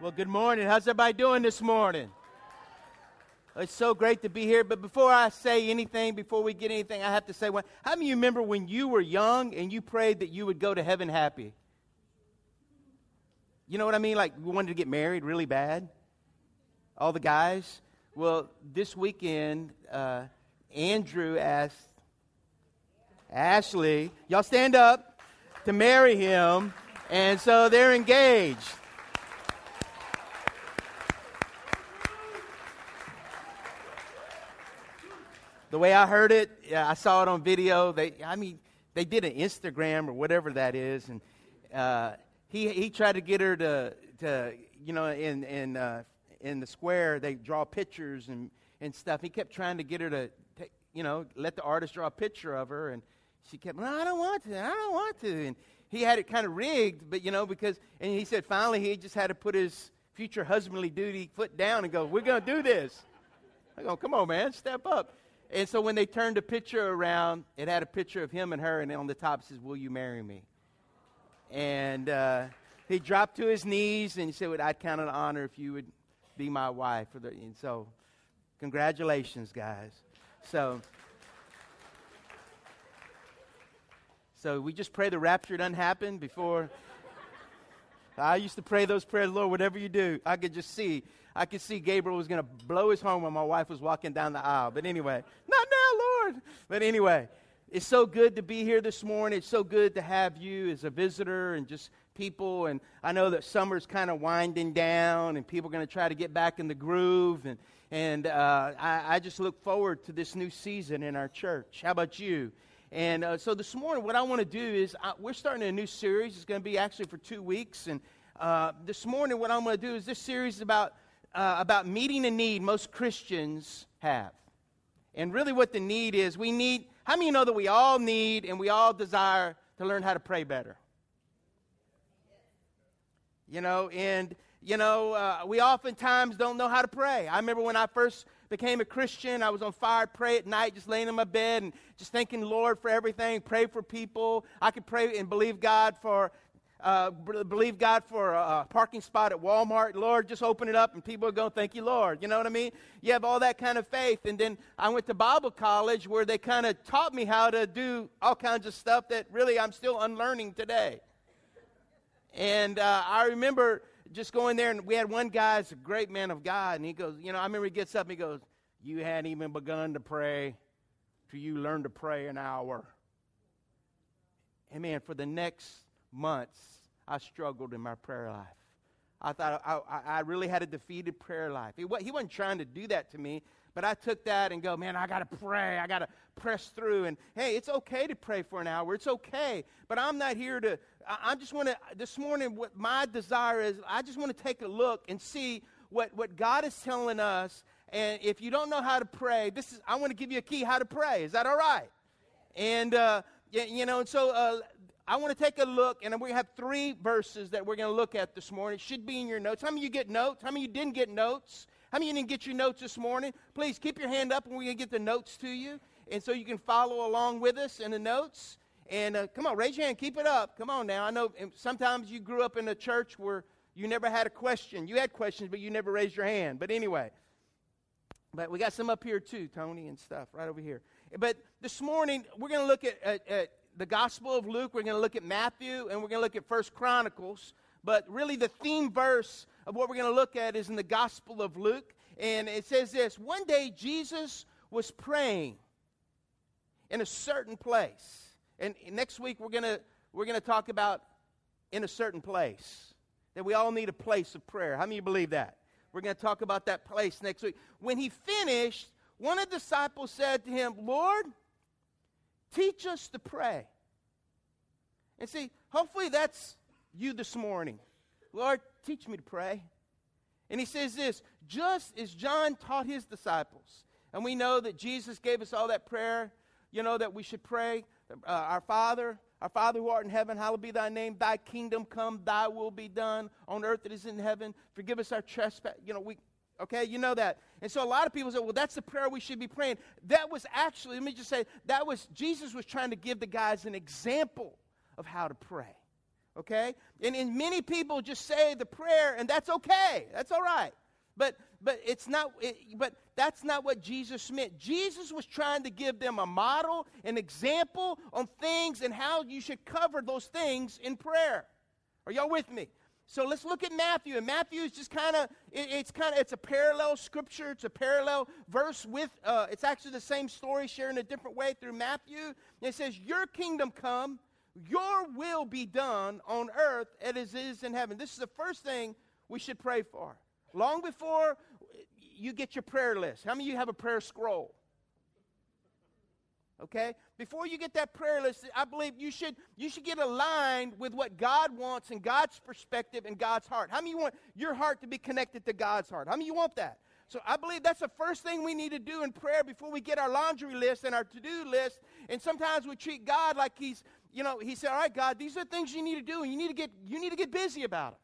Well, good morning. How's everybody doing this morning? It's so great to be here. But before I say anything, before we get anything, I have to say, one. how many of you remember when you were young and you prayed that you would go to heaven happy? You know what I mean? Like, we wanted to get married really bad? All the guys? Well, this weekend, uh, Andrew asked Ashley, y'all stand up, to marry him. And so they're engaged. The way I heard it, yeah, I saw it on video. They, I mean, they did an Instagram or whatever that is, and uh, he he tried to get her to to you know in in uh, in the square they draw pictures and and stuff. He kept trying to get her to you know let the artist draw a picture of her, and she kept, no, I don't want to, I don't want to, and he had it kind of rigged, but you know because and he said finally he just had to put his future husbandly duty foot down and go, we're to do this. I go, come on, man, step up. And so when they turned the picture around, it had a picture of him and her, and on the top it says, Will you marry me? And uh, he dropped to his knees and he said, well, I'd count it an honor if you would be my wife. And so, congratulations, guys. So, so we just pray the rapture doesn't happen before. I used to pray those prayers, Lord, whatever you do, I could just see I could see Gabriel was going to blow his horn when my wife was walking down the aisle. But anyway, not now, Lord. But anyway, it's so good to be here this morning. It's so good to have you as a visitor and just people. And I know that summer's kind of winding down and people are going to try to get back in the groove. And, and uh, I, I, just look forward to this new season in our church. How about you? And uh, so this morning, what I want to do is I, we're starting a new series. It's going to be actually for two weeks. And uh, this morning, what I'm going to do is this series is about uh, about meeting a need most Christians have. And really, what the need is, we need, how many know that we all need and we all desire to learn how to pray better? You know, and, you know, uh, we oftentimes don't know how to pray. I remember when I first became a Christian, I was on fire, pray at night, just laying in my bed and just thanking Lord for everything, pray for people. I could pray and believe God for uh, believe God for a, parking spot at Walmart. Lord, just open it up and people are going, thank you, Lord. You know what I mean? You have all that kind of faith. And then I went to Bible college where they kind of taught me how to do all kinds of stuff that really I'm still unlearning today. And uh, I remember just going there, and we had one guy, a great man of God, and he goes, You know, I remember he gets up and he goes, You hadn't even begun to pray till you learned to pray an hour. And man, for the next months, I struggled in my prayer life. I thought I, I, really had a defeated prayer life. He, wasn't trying to do that to me, but I took that and go, man, I got to pray. I got to press through. And hey, it's okay to pray for an hour. It's okay. But I'm not here to, I, I just want to, this morning, what my desire is, I just want to take a look and see what, what God is telling us. And if you don't know how to pray, this is, I want to give you a key how to pray. Is that all right? And, uh, you, you know, and so uh, I want to take a look, and we have three verses that we're going to look at this morning. It should be in your notes. How many of you get notes? How many of you didn't get notes? How many of you didn't get your notes this morning? Please keep your hand up, and we're going to get the notes to you. And so you can follow along with us in the notes. And uh, come on, raise your hand. Keep it up. Come on now. I know sometimes you grew up in a church where you never had a question. You had questions, but you never raised your hand. But anyway, but we got some up here too, Tony and stuff, right over here. But this morning, we're going to look at, at, at the Gospel of Luke, we're going to look at Matthew, and we're going to look at First Chronicles. But really, the theme verse of what we're going to look at is in the Gospel of Luke. And it says this One day Jesus was praying in a certain place. And next week, we're going to, we're going to talk about in a certain place. That we all need a place of prayer. How many believe that? We're going to talk about that place next week. When he finished, one of the disciples said to him, Lord, Teach us to pray. And see, hopefully that's you this morning. Lord, teach me to pray. And he says this just as John taught his disciples, and we know that Jesus gave us all that prayer, you know, that we should pray. Uh, our Father, our Father who art in heaven, hallowed be thy name. Thy kingdom come, thy will be done on earth that is in heaven. Forgive us our trespass. You know, we, Okay, you know that. And so a lot of people say, well, that's the prayer we should be praying. That was actually, let me just say, that was, Jesus was trying to give the guys an example of how to pray. Okay? And, and many people just say the prayer, and that's okay. That's all right. But but it's not it, but that's not what Jesus meant. Jesus was trying to give them a model, an example on things and how you should cover those things in prayer. Are y'all with me? So let's look at Matthew. And Matthew is just kind of, it, it's kind of, it's a parallel scripture. It's a parallel verse with, uh, it's actually the same story shared in a different way through Matthew. And it says, Your kingdom come, your will be done on earth as it is in heaven. This is the first thing we should pray for. Long before you get your prayer list. How many of you have a prayer scroll? Okay? Before you get that prayer list i believe you should you should get aligned with what god wants and god's perspective and god's heart. How many you want your heart to be connected to god's heart? How many you want that? So i believe that's the first thing we need to do in prayer before we get our laundry list and our to-do list. And sometimes we treat god like he's you know he said all right god these are things you need to do and you need to get you need to get busy about them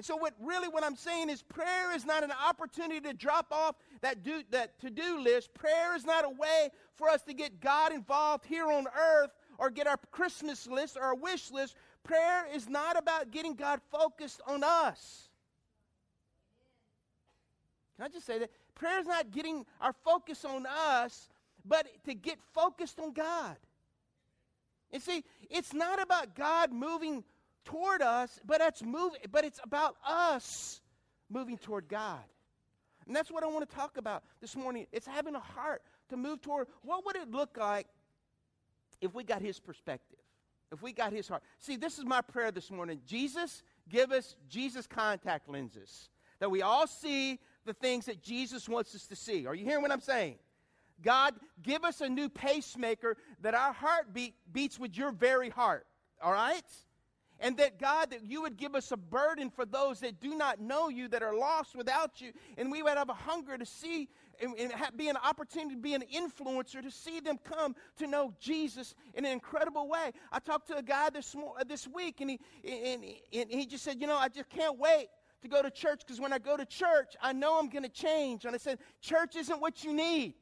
and so, what really what I'm saying is, prayer is not an opportunity to drop off that do, that to-do list. Prayer is not a way for us to get God involved here on earth or get our Christmas list or our wish list. Prayer is not about getting God focused on us. Can I just say that? Prayer is not getting our focus on us, but to get focused on God. And see, it's not about God moving toward us, but it's moving, but it's about us moving toward God. And that's what I want to talk about this morning. It's having a heart to move toward what would it look like if we got his perspective? If we got his heart. See, this is my prayer this morning. Jesus, give us Jesus contact lenses. That we all see the things that Jesus wants us to see. Are you hearing what I'm saying? God, give us a new pacemaker that our heartbeat beats with your very heart. All right? And that God, that you would give us a burden for those that do not know you, that are lost without you. And we would have a hunger to see and, and be an opportunity to be an influencer, to see them come to know Jesus in an incredible way. I talked to a guy this, uh, this week, and he, and, and he just said, You know, I just can't wait to go to church because when I go to church, I know I'm going to change. And I said, Church isn't what you need.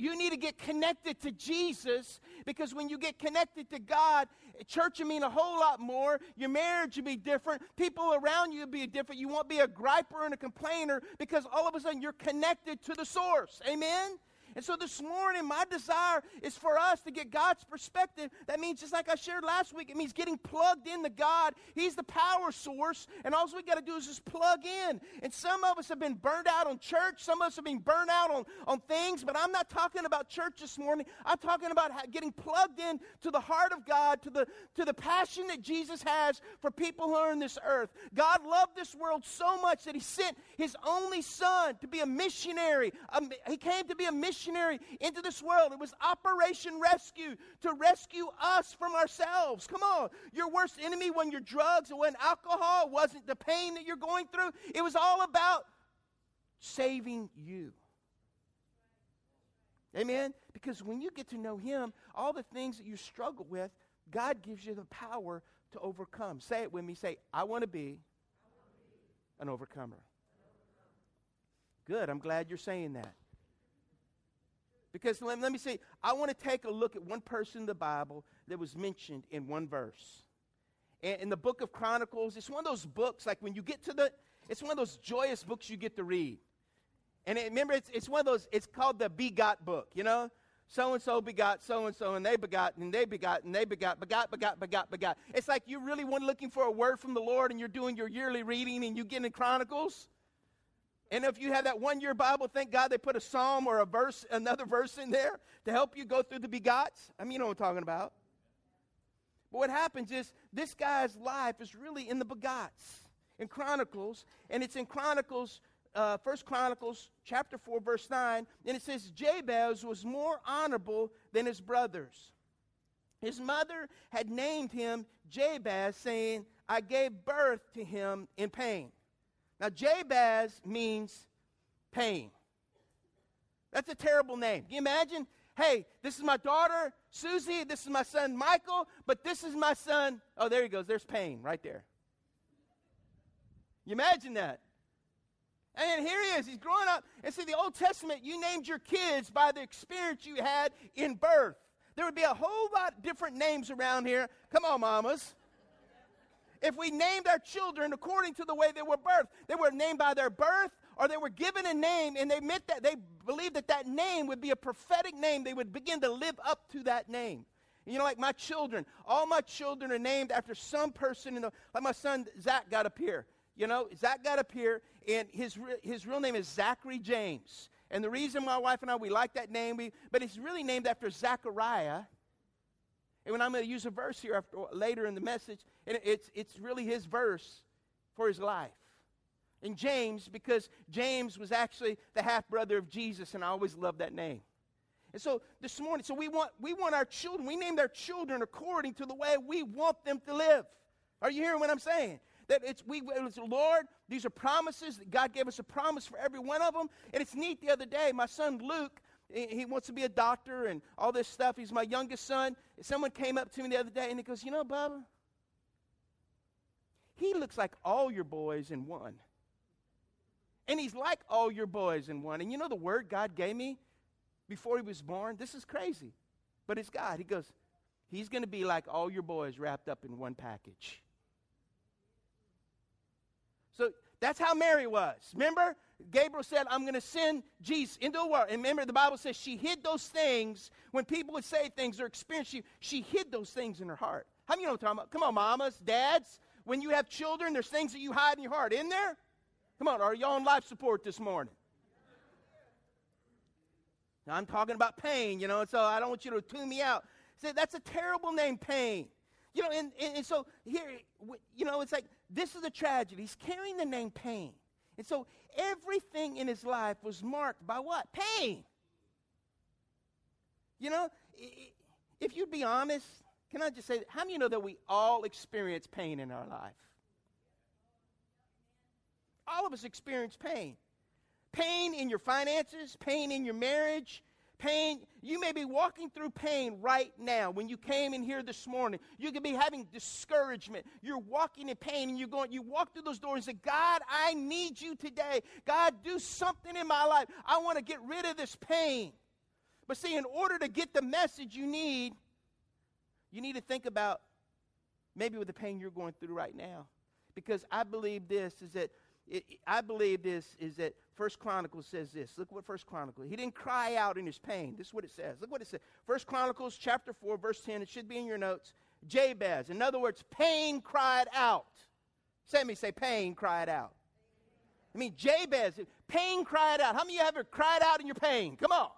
You need to get connected to Jesus because when you get connected to God, church will mean a whole lot more. Your marriage will be different. People around you will be different. You won't be a griper and a complainer because all of a sudden you're connected to the source. Amen? And so this morning, my desire is for us to get God's perspective. That means, just like I shared last week, it means getting plugged into God. He's the power source, and all we got to do is just plug in. And some of us have been burned out on church, some of us have been burned out on, on things, but I'm not talking about church this morning. I'm talking about getting plugged in to the heart of God, to the, to the passion that Jesus has for people who are in this earth. God loved this world so much that He sent His only Son to be a missionary. Um, he came to be a missionary missionary into this world. It was Operation Rescue to rescue us from ourselves. Come on. Your worst enemy when you're drugs when alcohol wasn't the pain that you're going through. It was all about saving you. Amen? Because when you get to know Him, all the things that you struggle with, God gives you the power to overcome. Say it with me. Say, I want to be an overcomer. Good. I'm glad you're saying that. Because let, let me say, I want to take a look at one person in the Bible that was mentioned in one verse. And in the book of Chronicles, it's one of those books, like when you get to the, it's one of those joyous books you get to read. And it, remember, it's, it's one of those, it's called the begot book, you know? So and so begot so and so, and they begot, and they begot, and they begot, begot, begot, begot, begot. It's like you really want looking for a word from the Lord, and you're doing your yearly reading, and you get in Chronicles, and if you have that one year Bible, thank God they put a psalm or a verse, another verse in there to help you go through the begots. I mean, you know what I'm talking about. But what happens is this guy's life is really in the begots in Chronicles, and it's in Chronicles, uh, First Chronicles chapter 4, verse 9, and it says, Jabez was more honorable than his brothers. His mother had named him Jabez, saying, I gave birth to him in pain. Now, Jabez means pain. That's a terrible name. Can you imagine? Hey, this is my daughter, Susie. This is my son, Michael. But this is my son. Oh, there he goes. There's pain right there. You imagine that? And here he is. He's growing up. And see, the Old Testament, you named your kids by the experience you had in birth. There would be a whole lot different names around here. Come on, mamas. If we named our children according to the way they were birthed, they were named by their birth or they were given a name and they meant that they believed that that name would be a prophetic name. They would begin to live up to that name. You know, like my children, all my children are named after some person in the, like my son Zach got up here. You know, Zach got up here, and his, his real name is Zachary James. And the reason my wife and I, we like that name, we, but it's really named after Zachariah. And when I'm going to use a verse here after, later in the message, and it's, it's really his verse for his life. And James, because James was actually the half brother of Jesus, and I always loved that name. And so this morning, so we want, we want our children, we named our children according to the way we want them to live. Are you hearing what I'm saying? That it's, we, it's, Lord, these are promises. That God gave us a promise for every one of them. And it's neat the other day, my son Luke, he wants to be a doctor and all this stuff. He's my youngest son. Someone came up to me the other day and he goes, You know, Bubba, he looks like all your boys in one. And he's like all your boys in one. And you know the word God gave me before he was born? This is crazy. But it's God. He goes, He's going to be like all your boys wrapped up in one package. So that's how Mary was. Remember? Gabriel said, I'm going to send Jesus into the world. And remember, the Bible says she hid those things when people would say things or experience, she, she hid those things in her heart. How many you know what I'm talking about? Come on, mamas, dads. When you have children, there's things that you hide in your heart. In there? Come on, are y'all on life support this morning? Now, I'm talking about pain, you know, so I don't want you to tune me out. Say, that's a terrible name, pain. You know, and, and, and so here, you know, it's like this is a tragedy. He's carrying the name pain. And so everything in his life was marked by what? Pain. You know, if you'd be honest, can I just say, how many you know that we all experience pain in our life? All of us experience pain. Pain in your finances, pain in your marriage, pain. You may be walking through pain right now. When you came in here this morning, you could be having discouragement. You're walking in pain and you're going, you walk through those doors and say, God, I need you today. God, do something in my life. I want to get rid of this pain. But see, in order to get the message you need, you need to think about maybe with the pain you're going through right now. Because I believe this is that it, I believe this is that First Chronicles says this. Look what First Chronicles. He didn't cry out in his pain. This is what it says. Look what it says. First Chronicles chapter 4, verse 10. It should be in your notes. Jabez. In other words, pain cried out. Say me, say pain cried out. I mean, Jabez, pain cried out. How many of you ever cried out in your pain? Come on.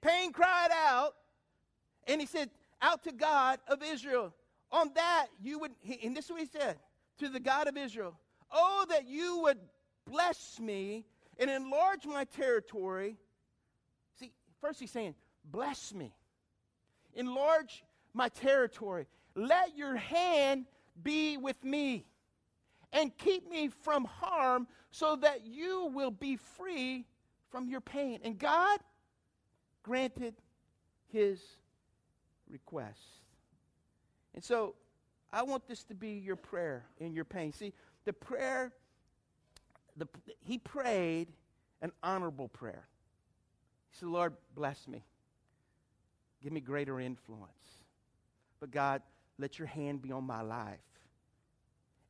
Pain cried out, and he said, out to God of Israel. On that, you would, and this is what he said to the God of Israel Oh, that you would bless me and enlarge my territory. See, first he's saying, Bless me, enlarge my territory. Let your hand be with me and keep me from harm so that you will be free from your pain. And God granted his request. And so I want this to be your prayer in your pain. See, the prayer, the, he prayed an honorable prayer. He said, Lord, bless me. Give me greater influence. But God, let your hand be on my life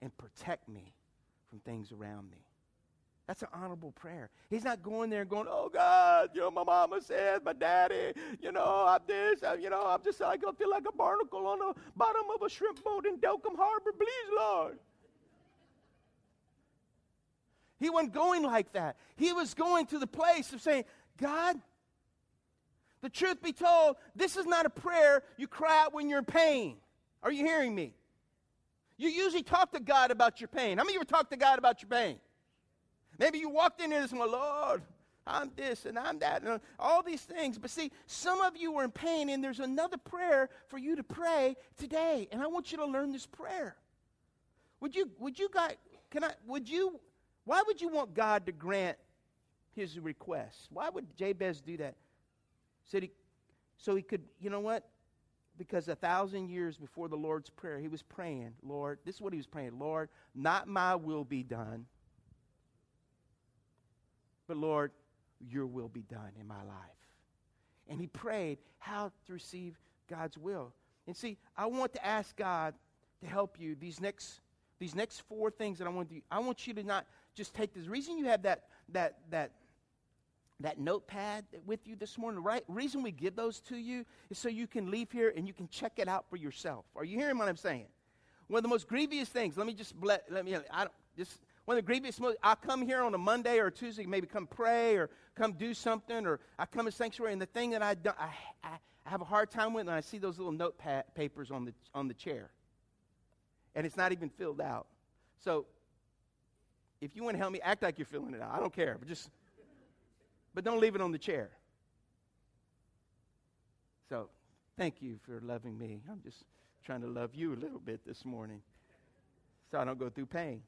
and protect me from things around me. That's an honorable prayer. He's not going there and going, oh God, you know, my mama said, my daddy, you know, I'm this, I, you know, I'm just, I feel like a barnacle on the bottom of a shrimp boat in Delcombe Harbor. Please, Lord. He wasn't going like that. He was going to the place of saying, God, the truth be told, this is not a prayer you cry out when you're in pain. Are you hearing me? You usually talk to God about your pain. How many of you ever talk to God about your pain? Maybe you walked in here and said, Lord, I'm this and I'm that, and all these things. But see, some of you are in pain, and there's another prayer for you to pray today. And I want you to learn this prayer. Would you, would you guys, can I, would you why would you want God to grant his request? Why would Jabez do that? Said he, so he could, you know what? Because a thousand years before the Lord's Prayer, he was praying, Lord, this is what he was praying, Lord, not my will be done, but Lord, your will be done in my life. And he prayed how to receive God's will. And see, I want to ask God to help you these next these next four things that I want you I want you to not just take this. The reason you have that that that that notepad with you this morning, right reason we give those to you is so you can leave here and you can check it out for yourself. Are you hearing what I'm saying? One of the most grievous things, let me just let, let me, I don't, just, one of the grievous, I come here on a Monday or a Tuesday, maybe come pray or come do something, or I come to sanctuary, and the thing that I, do, I, I, I have a hard time with, and I see those little notepad papers on the, on the chair. And it's not even filled out. So if you want to help me, act like you're filling it out. I don't care, but just but don't leave it on the chair. So, thank you for loving me. I'm just trying to love you a little bit this morning so I don't go through pain.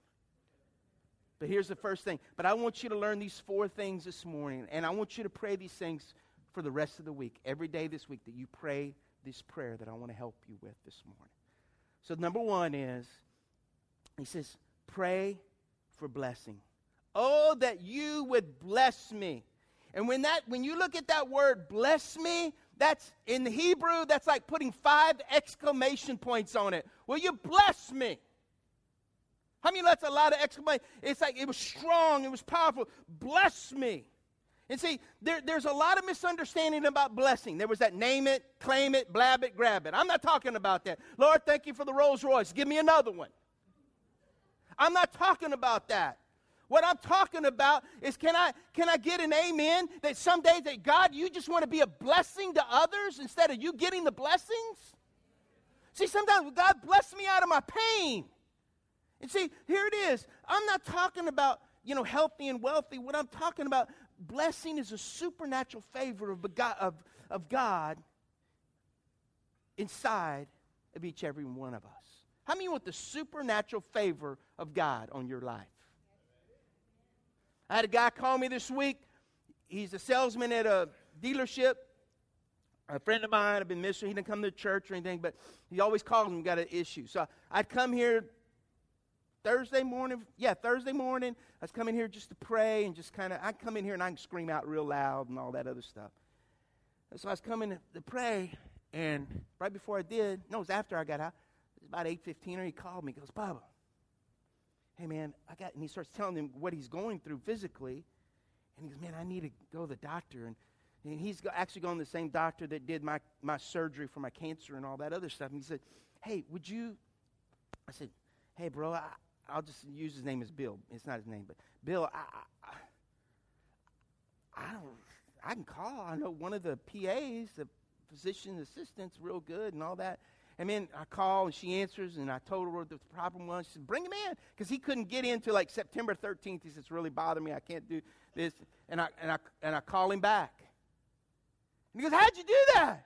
But here's the first thing. But I want you to learn these four things this morning, and I want you to pray these things for the rest of the week, every day this week, that you pray this prayer that I want to help you with this morning. So, number one is, he says, pray for blessing. Oh, that you would bless me. And when that when you look at that word bless me, that's in the Hebrew, that's like putting five exclamation points on it. Will you bless me? How many that's a lot of exclamation? It's like it was strong, it was powerful. Bless me. And see, there, there's a lot of misunderstanding about blessing. There was that name it, claim it, blab it, grab it. I'm not talking about that. Lord, thank you for the Rolls Royce. Give me another one. I'm not talking about that. What I'm talking about is can I can I get an amen that some days that God you just want to be a blessing to others instead of you getting the blessings? See, sometimes God bless me out of my pain. And see, here it is. I'm not talking about, you know, healthy and wealthy. What I'm talking about, blessing is a supernatural favor of of, of God inside of each every one of us. How many want the supernatural favor of God on your life? I had a guy call me this week. He's a salesman at a dealership. A friend of mine, I've been missing. He didn't come to church or anything, but he always calls me, got an issue. So I'd come here Thursday morning. Yeah, Thursday morning. I was coming here just to pray and just kind of, I come in here and I can scream out real loud and all that other stuff. And so I was coming to pray, and right before I did, no, it was after I got out. It was about 8.15, or he called me. He goes, Bubba, hey man, I got, and he starts telling him what he's going through physically. And he goes, man, I need to go to the doctor. And, and he's actually going to the same doctor that did my, my surgery for my cancer and all that other stuff. And he said, hey, would you, I said, hey, bro, I, I'll just use his name as Bill. It's not his name, but Bill, I, I, I don't, I can call. I know one of the PAs, the physician assistants, real good and all that. And then I call and she answers, and I told her what the problem was. She said, Bring him in. Because he couldn't get in like September 13th. He says, It's really bothering me. I can't do this. And I, and I, and I call him back. And he goes, How'd you do that?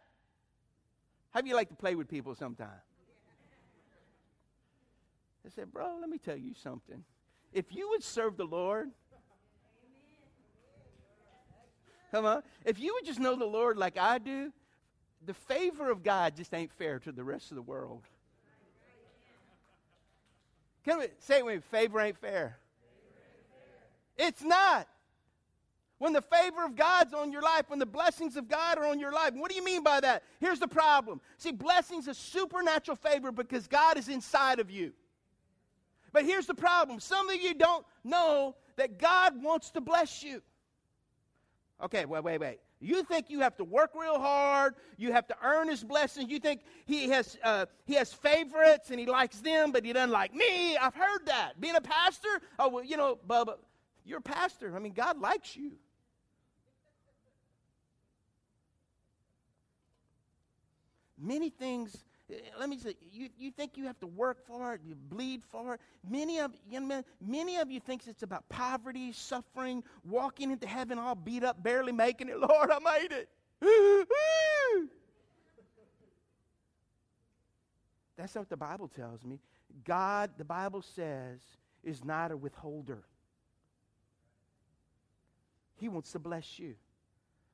How do you like to play with people sometime? I said, Bro, let me tell you something. If you would serve the Lord, come on. If you would just know the Lord like I do, the favor of God just ain't fair to the rest of the world. Can we say it with? Favor ain't fair. It's not. When the favor of God's on your life, when the blessings of God are on your life, what do you mean by that? Here's the problem. See, blessings are supernatural favor because God is inside of you. But here's the problem. Some of you don't know that God wants to bless you. Okay, wait, wait, wait. You think you have to work real hard. You have to earn his blessings. You think he has, uh, he has favorites and he likes them, but he doesn't like me. I've heard that. Being a pastor, oh, well, you know, Bubba, you're a pastor. I mean, God likes you. Many things Uh, let me say, you, you think you have to work for it, you bleed for it. Many of you know, many of you thinks it's about poverty, suffering, walking into heaven all beat up, barely making it. Lord, I made it. That's what the Bible tells me. God, the Bible says, is not a withholder. He wants to bless you.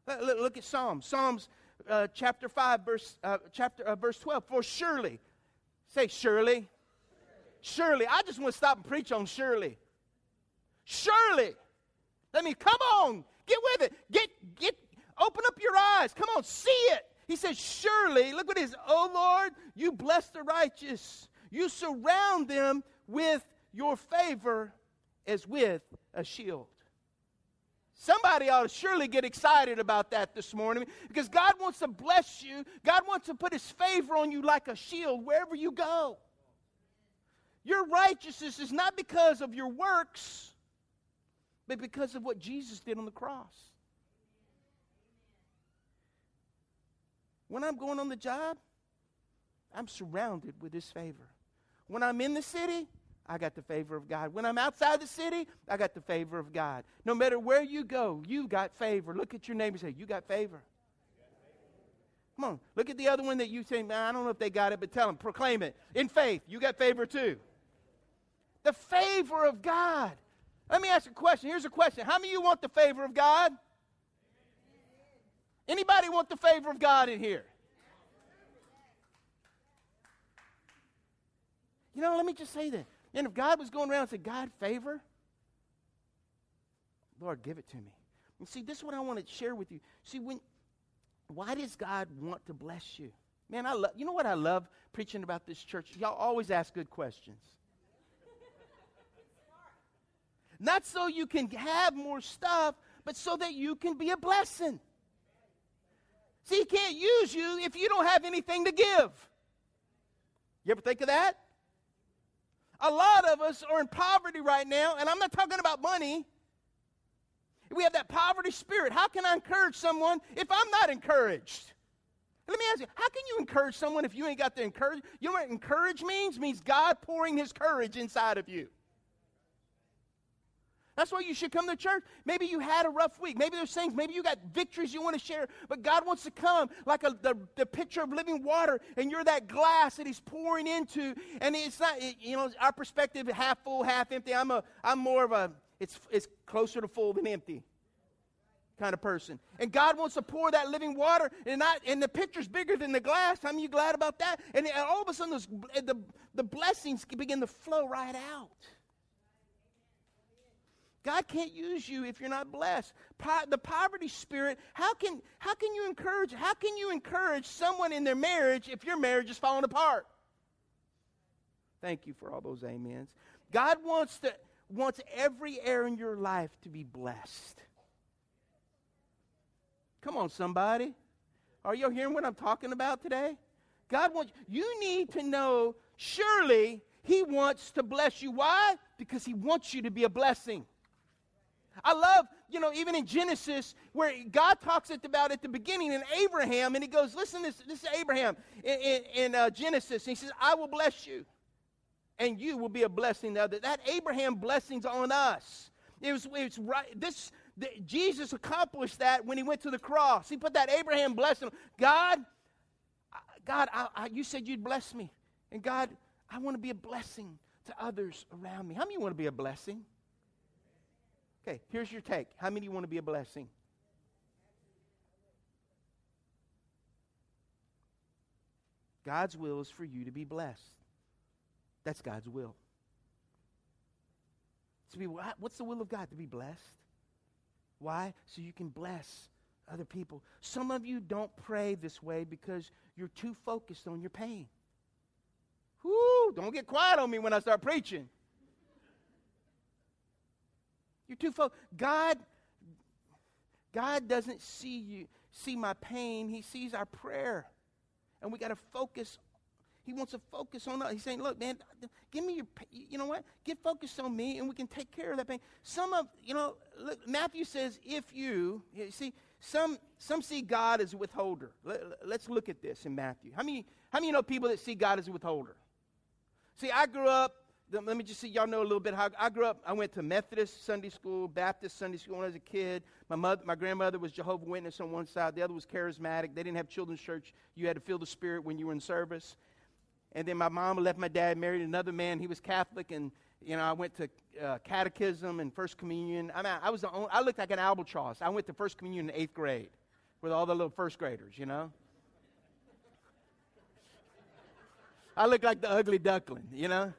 Uh, look at Psalms. Psalms uh, chapter 5, verse, uh, chapter, uh, verse 12. For surely, say surely. Surely. I just want to stop and preach on surely. Surely. Let me, come on, get with it. Get, get, open up your eyes. Come on, see it. He says, surely, look what it is. Oh Lord, you bless the righteous. You surround them with your favor as with a shield. Somebody ought to surely get excited about that this morning because God wants to bless you. God wants to put his favor on you like a shield wherever you go. Your righteousness is not because of your works, but because of what Jesus did on the cross. When I'm going on the job, I'm surrounded with his favor. When I'm in the city, I got the favor of God. When I'm outside the city, I got the favor of God. No matter where you go, you got favor. Look at your neighbor and say, You got favor. Come on, look at the other one that you say, Man, I don't know if they got it, but tell them, proclaim it. In faith, you got favor too. The favor of God. Let me ask a question. Here's a question. How many of you want the favor of God? Anybody want the favor of God in here? You know, let me just say that. And if God was going around and said, God, favor, Lord, give it to me. And see, this is what I want to share with you. See, when why does God want to bless you? Man, I love you know what I love preaching about this church? Y'all always ask good questions. Not so you can have more stuff, but so that you can be a blessing. See, he can't use you if you don't have anything to give. You ever think of that? A lot of us are in poverty right now, and I'm not talking about money. We have that poverty spirit. How can I encourage someone if I'm not encouraged? Let me ask you, how can you encourage someone if you ain't got the encourage? You know what encourage means? Means God pouring his courage inside of you. That's why you should come to church. Maybe you had a rough week. Maybe there's things, maybe you got victories you want to share, but God wants to come like a, the, the pitcher of living water, and you're that glass that He's pouring into. And it's not, it, you know, our perspective half full, half empty. I'm, a, I'm more of a, it's, it's closer to full than empty kind of person. And God wants to pour that living water, and, not, and the pitcher's bigger than the glass. How many you glad about that? And, and all of a sudden, those, the, the blessings begin to flow right out. God can't use you if you're not blessed. Po- the poverty spirit, how can, how can you encourage, how can you encourage someone in their marriage if your marriage is falling apart? Thank you for all those amens. God wants to wants every area in your life to be blessed. Come on, somebody. Are you hearing what I'm talking about today? God wants you need to know surely he wants to bless you. Why? Because he wants you to be a blessing. I love, you know, even in Genesis, where God talks about at the beginning in Abraham, and he goes, listen, this, this is Abraham in, in, in uh, Genesis. he says, I will bless you, and you will be a blessing to others. That Abraham blessing's on us. It was, it was right. This, the, Jesus accomplished that when he went to the cross. He put that Abraham blessing. God, God, I, I, you said you'd bless me. And God, I want to be a blessing to others around me. How many want to be a blessing? Okay, here's your take. How many want to be a blessing? God's will is for you to be blessed. That's God's will. To be what's the will of God? To be blessed. Why? So you can bless other people. Some of you don't pray this way because you're too focused on your pain. Whoo, don't get quiet on me when I start preaching. You're too focused. God, God doesn't see you, see my pain. He sees our prayer. And we got to focus. He wants to focus on us. He's saying, look, man, give me your, you know what? Get focused on me and we can take care of that pain. Some of, you know, look, Matthew says, if you, you see, some, some see God as a withholder. Let, us look at this in Matthew. How many, how many you know people that see God as a withholder? See, I grew up let me just see, y'all know a little bit how I grew up. I went to Methodist Sunday school, Baptist Sunday school when I was a kid. My mother, my grandmother was Jehovah Witness on one side, the other was charismatic. They didn't have children's church. You had to feel the spirit when you were in service. And then my mom left my dad, married another man. He was Catholic, and you know I went to uh, catechism and first communion. I mean, I was the only, I looked like an albatross. I went to first communion in eighth grade with all the little first graders, you know. I looked like the ugly duckling, you know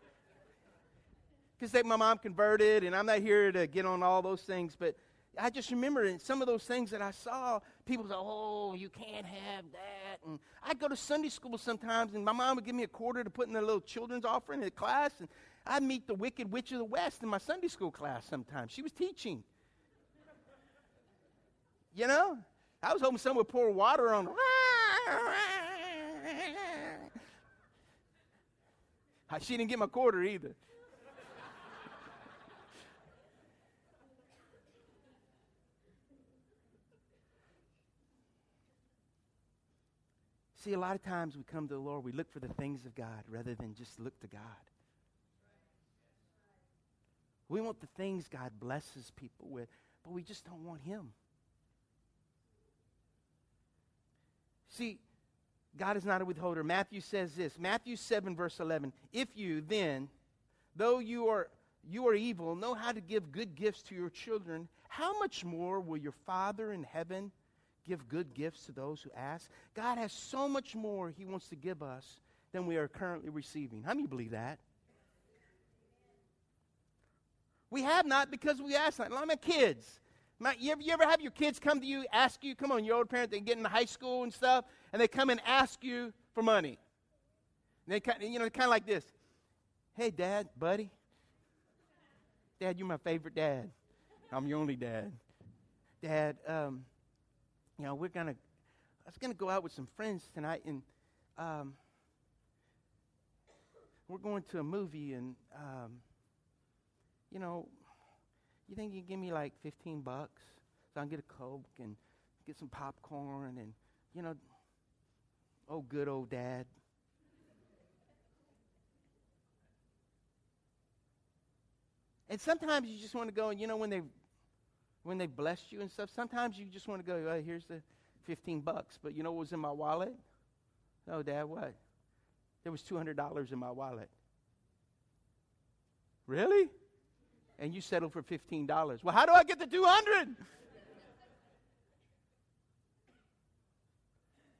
because my mom converted, and I'm not here to get on all those things, but I just remember in some of those things that I saw people say, oh, you can't have that. And I'd go to Sunday school sometimes, and my mom would give me a quarter to put in the little children's offering in the class, and I'd meet the Wicked Witch of the West in my Sunday school class sometimes. She was teaching. You know? I was hoping someone would pour water on. Her. She didn't get my quarter either. See, a lot of times we come to the Lord, we look for the things of God rather than just look to God. We want the things God blesses people with, but we just don't want Him. See, God is not a withholder. Matthew says this Matthew 7, verse 11. If you then, though you are, you are evil, know how to give good gifts to your children, how much more will your Father in heaven? Give good gifts to those who ask. God has so much more He wants to give us than we are currently receiving. How many believe that? We have not because we ask not. Like my kids. My, you, ever, you ever have your kids come to you, ask you, come on, your old parent, they get into high school and stuff, and they come and ask you for money. And they kind you know, kind of like this. Hey, Dad, buddy. Dad, you're my favorite dad. I'm your only dad. Dad, um, you know, we're going to, I was going to go out with some friends tonight, and um, we're going to a movie, and, um, you know, you think you can give me like 15 bucks so I can get a Coke and get some popcorn and, you know, oh, good old dad. And sometimes you just want to go, and you know, when they when they blessed you and stuff, sometimes you just want to go, oh, here's the 15 bucks. But you know what was in my wallet? No, Dad, what? There was $200 in my wallet. Really? And you settled for $15. Well, how do I get the 200?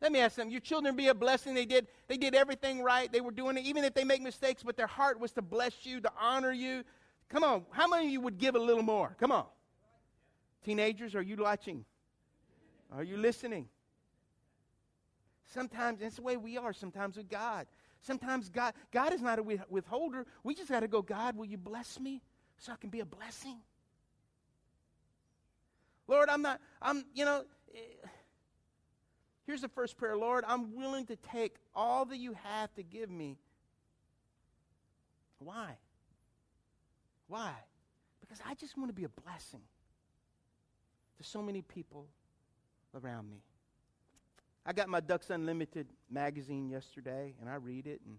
Let me ask them, your children be a blessing. They did, they did everything right. They were doing it, even if they make mistakes, but their heart was to bless you, to honor you. Come on, how many of you would give a little more? Come on. Teenagers, are you watching? Are you listening? Sometimes that's the way we are sometimes with God. Sometimes God, God is not a withholder. We just got to go, God, will you bless me so I can be a blessing? Lord, I'm not, I'm, you know, eh, here's the first prayer Lord, I'm willing to take all that you have to give me. Why? Why? Because I just want to be a blessing to so many people around me. I got my Ducks Unlimited magazine yesterday, and I read it, and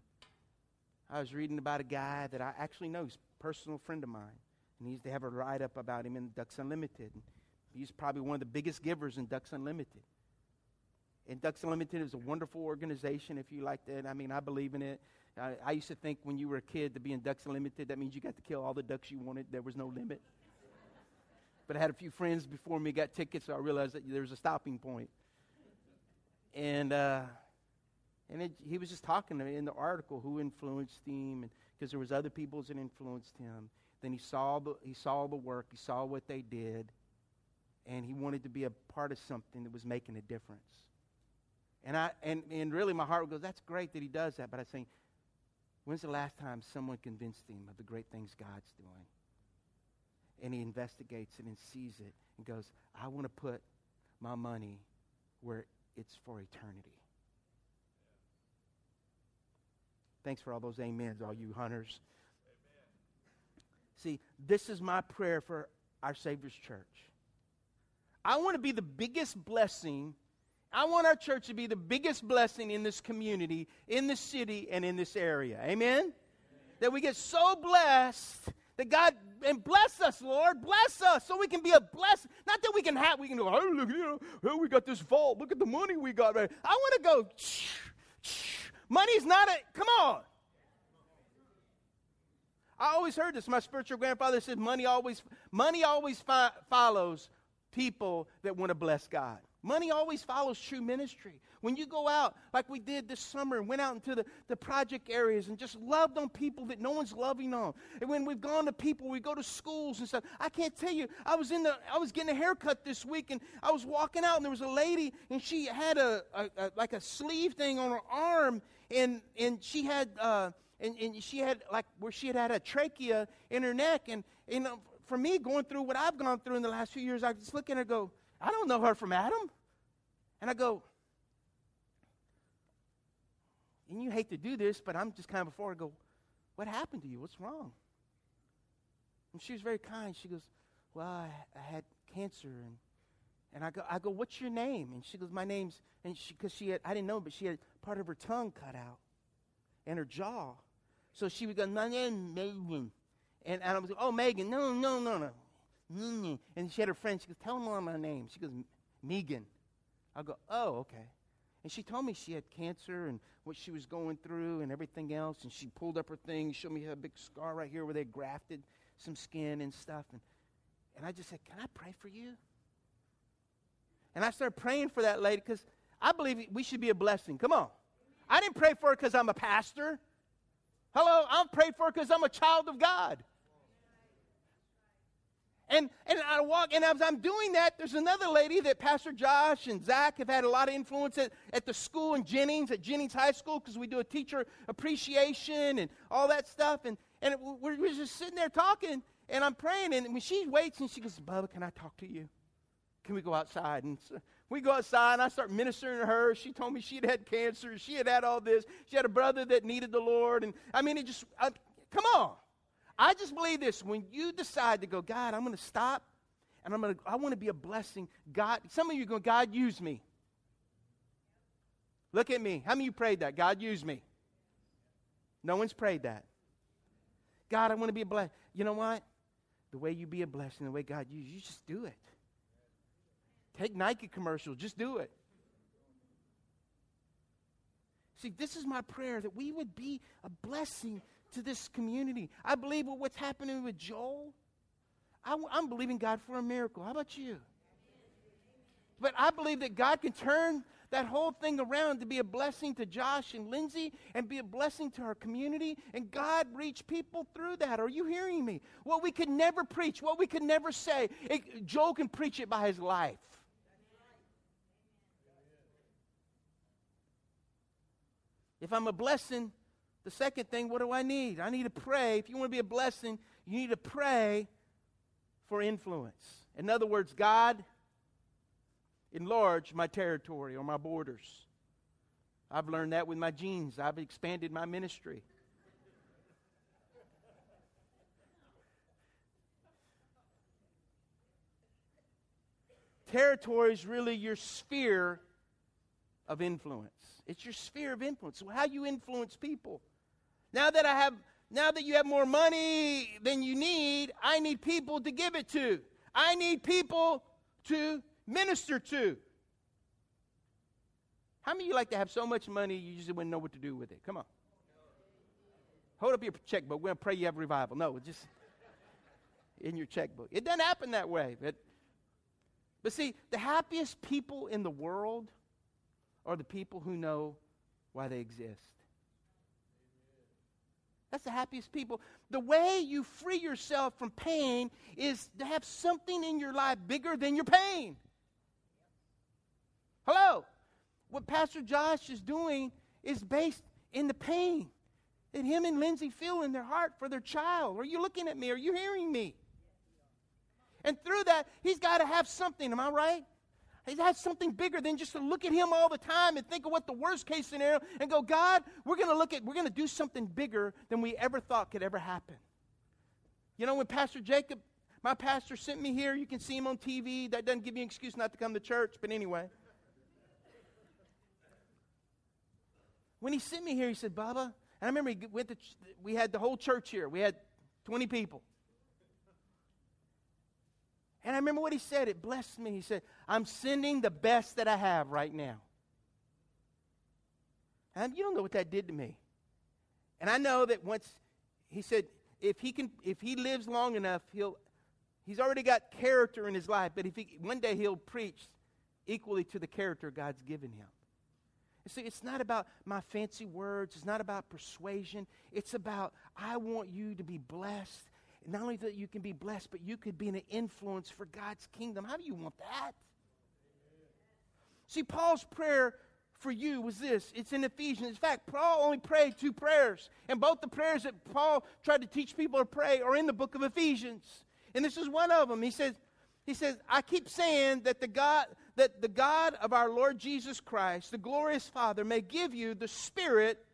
I was reading about a guy that I actually know. He's a personal friend of mine, and he's, they have a write-up about him in Ducks Unlimited. And he's probably one of the biggest givers in Ducks Unlimited. And Ducks Unlimited is a wonderful organization if you like that. I mean, I believe in it. I, I used to think when you were a kid to be in Ducks Unlimited, that means you got to kill all the ducks you wanted. There was no limit. But I had a few friends before me got tickets, so I realized that there was a stopping point. And uh, and it, he was just talking to me in the article who influenced him, because there was other people that influenced him. Then he saw the he saw the work, he saw what they did, and he wanted to be a part of something that was making a difference. And I and, and really my heart goes, that's great that he does that, but I think, when's the last time someone convinced him of the great things God's doing? And he investigates it and sees it and goes, I want to put my money where it's for eternity. Thanks for all those amens, all you hunters. Amen. See, this is my prayer for our Savior's church. I want to be the biggest blessing. I want our church to be the biggest blessing in this community, in this city, and in this area. Amen? Amen. That we get so blessed that God and bless us, Lord, bless us, so we can be a blessing. Not that we can have, we can go, oh look, you know, we got this vault. Look at the money we got. Right. I want to go. Money's not a. Come on. I always heard this. My spiritual grandfather said, "Money always, money always fi- follows people that want to bless God." Money always follows true ministry. When you go out, like we did this summer, and went out into the, the project areas and just loved on people that no one's loving on. And when we've gone to people, we go to schools and stuff. I can't tell you, I was in the I was getting a haircut this week and I was walking out and there was a lady and she had a, a, a like a sleeve thing on her arm and and she had uh, and, and she had like where she had had a trachea in her neck and you for me going through what I've gone through in the last few years, I just look at her and go, I don't know her from Adam. And I go, and you hate to do this, but I'm just kind of before I go, what happened to you? What's wrong? And she was very kind. She goes, well, I, I had cancer. And, and I go, I go, what's your name? And she goes, my name's, and she, because she had, I didn't know, but she had part of her tongue cut out and her jaw. So she would go, my name Megan. And, and I was like, oh, Megan, no, no, no, no. And she had her friend, she goes, tell them all my name. She goes, Megan. I go, oh, okay. And she told me she had cancer and what she was going through and everything else. And she pulled up her thing, showed me a big scar right here where they grafted some skin and stuff. And, and I just said, Can I pray for you? And I started praying for that lady because I believe we should be a blessing. Come on. I didn't pray for her because I'm a pastor. Hello, I'm praying for her because I'm a child of God. And, and I walk, and as I'm doing that, there's another lady that Pastor Josh and Zach have had a lot of influence at, at the school in Jennings, at Jennings High School, because we do a teacher appreciation and all that stuff. And, and we're, we're just sitting there talking, and I'm praying, and when she waits, and she goes, Bubba, can I talk to you? Can we go outside? And so we go outside, and I start ministering to her. She told me she had had cancer. She had had all this. She had a brother that needed the Lord. And I mean, it just, I, come on. I just believe this when you decide to go, God, I'm going to stop and I'm going to, I want to be a blessing. God, some of you go, God, use me. Look at me. How many of you prayed that? God, use me. No one's prayed that. God, I want to be a blessing. You know what? The way you be a blessing, the way God uses you, just do it. Take Nike commercial, just do it. See, this is my prayer that we would be a blessing to this community. I believe with what's happening with Joel. I, I'm believing God for a miracle. How about you? But I believe that God can turn that whole thing around to be a blessing to Josh and Lindsay and be a blessing to our community. And God reach people through that. Are you hearing me? What we could never preach, what we could never say, it, Joel can preach it by his life. If I'm a blessing, the second thing, what do I need? I need to pray. If you want to be a blessing, you need to pray for influence. In other words, God, enlarge my territory or my borders. I've learned that with my genes. I've expanded my ministry. Territory is really your sphere of influence. It's your sphere of influence. So how you influence people. Now that I have now that you have more money than you need, I need people to give it to. I need people to minister to. How many of you like to have so much money you just wouldn't know what to do with it? Come on. Hold up your checkbook. We're going to pray you have revival. No, just in your checkbook. It doesn't happen that way. But, but see, the happiest people in the world are the people who know why they exist. That's the happiest people. The way you free yourself from pain is to have something in your life bigger than your pain. Hello? What Pastor Josh is doing is based in the pain that him and Lindsay feel in their heart for their child. Are you looking at me? Are you hearing me? And through that, he's got to have something. Am I right? Has something bigger than just to look at him all the time and think of what the worst case scenario and go, God, we're going to look at, we're going to do something bigger than we ever thought could ever happen. You know, when Pastor Jacob, my pastor, sent me here, you can see him on TV. That doesn't give me an excuse not to come to church, but anyway. When he sent me here, he said, Bubba, and I remember he went to, we had the whole church here. We had 20 people. And I remember what he said. It blessed me. He said, I'm sending the best that I have right now. And you don't know what that did to me. And I know that once he said, if he can, if he lives long enough, he'll, he's already got character in his life. But if he, one day he'll preach equally to the character God's given him. See, it's not about my fancy words, it's not about persuasion. It's about, I want you to be blessed. Not only that you can be blessed, but you could be an influence for God's kingdom. How do you want that? See, Paul's prayer for you was this it's in Ephesians. In fact, Paul only prayed two prayers. And both the prayers that Paul tried to teach people to pray are in the book of Ephesians. And this is one of them. He says, he says, I keep saying that the God that the God of our Lord Jesus Christ, the glorious Father, may give you the spirit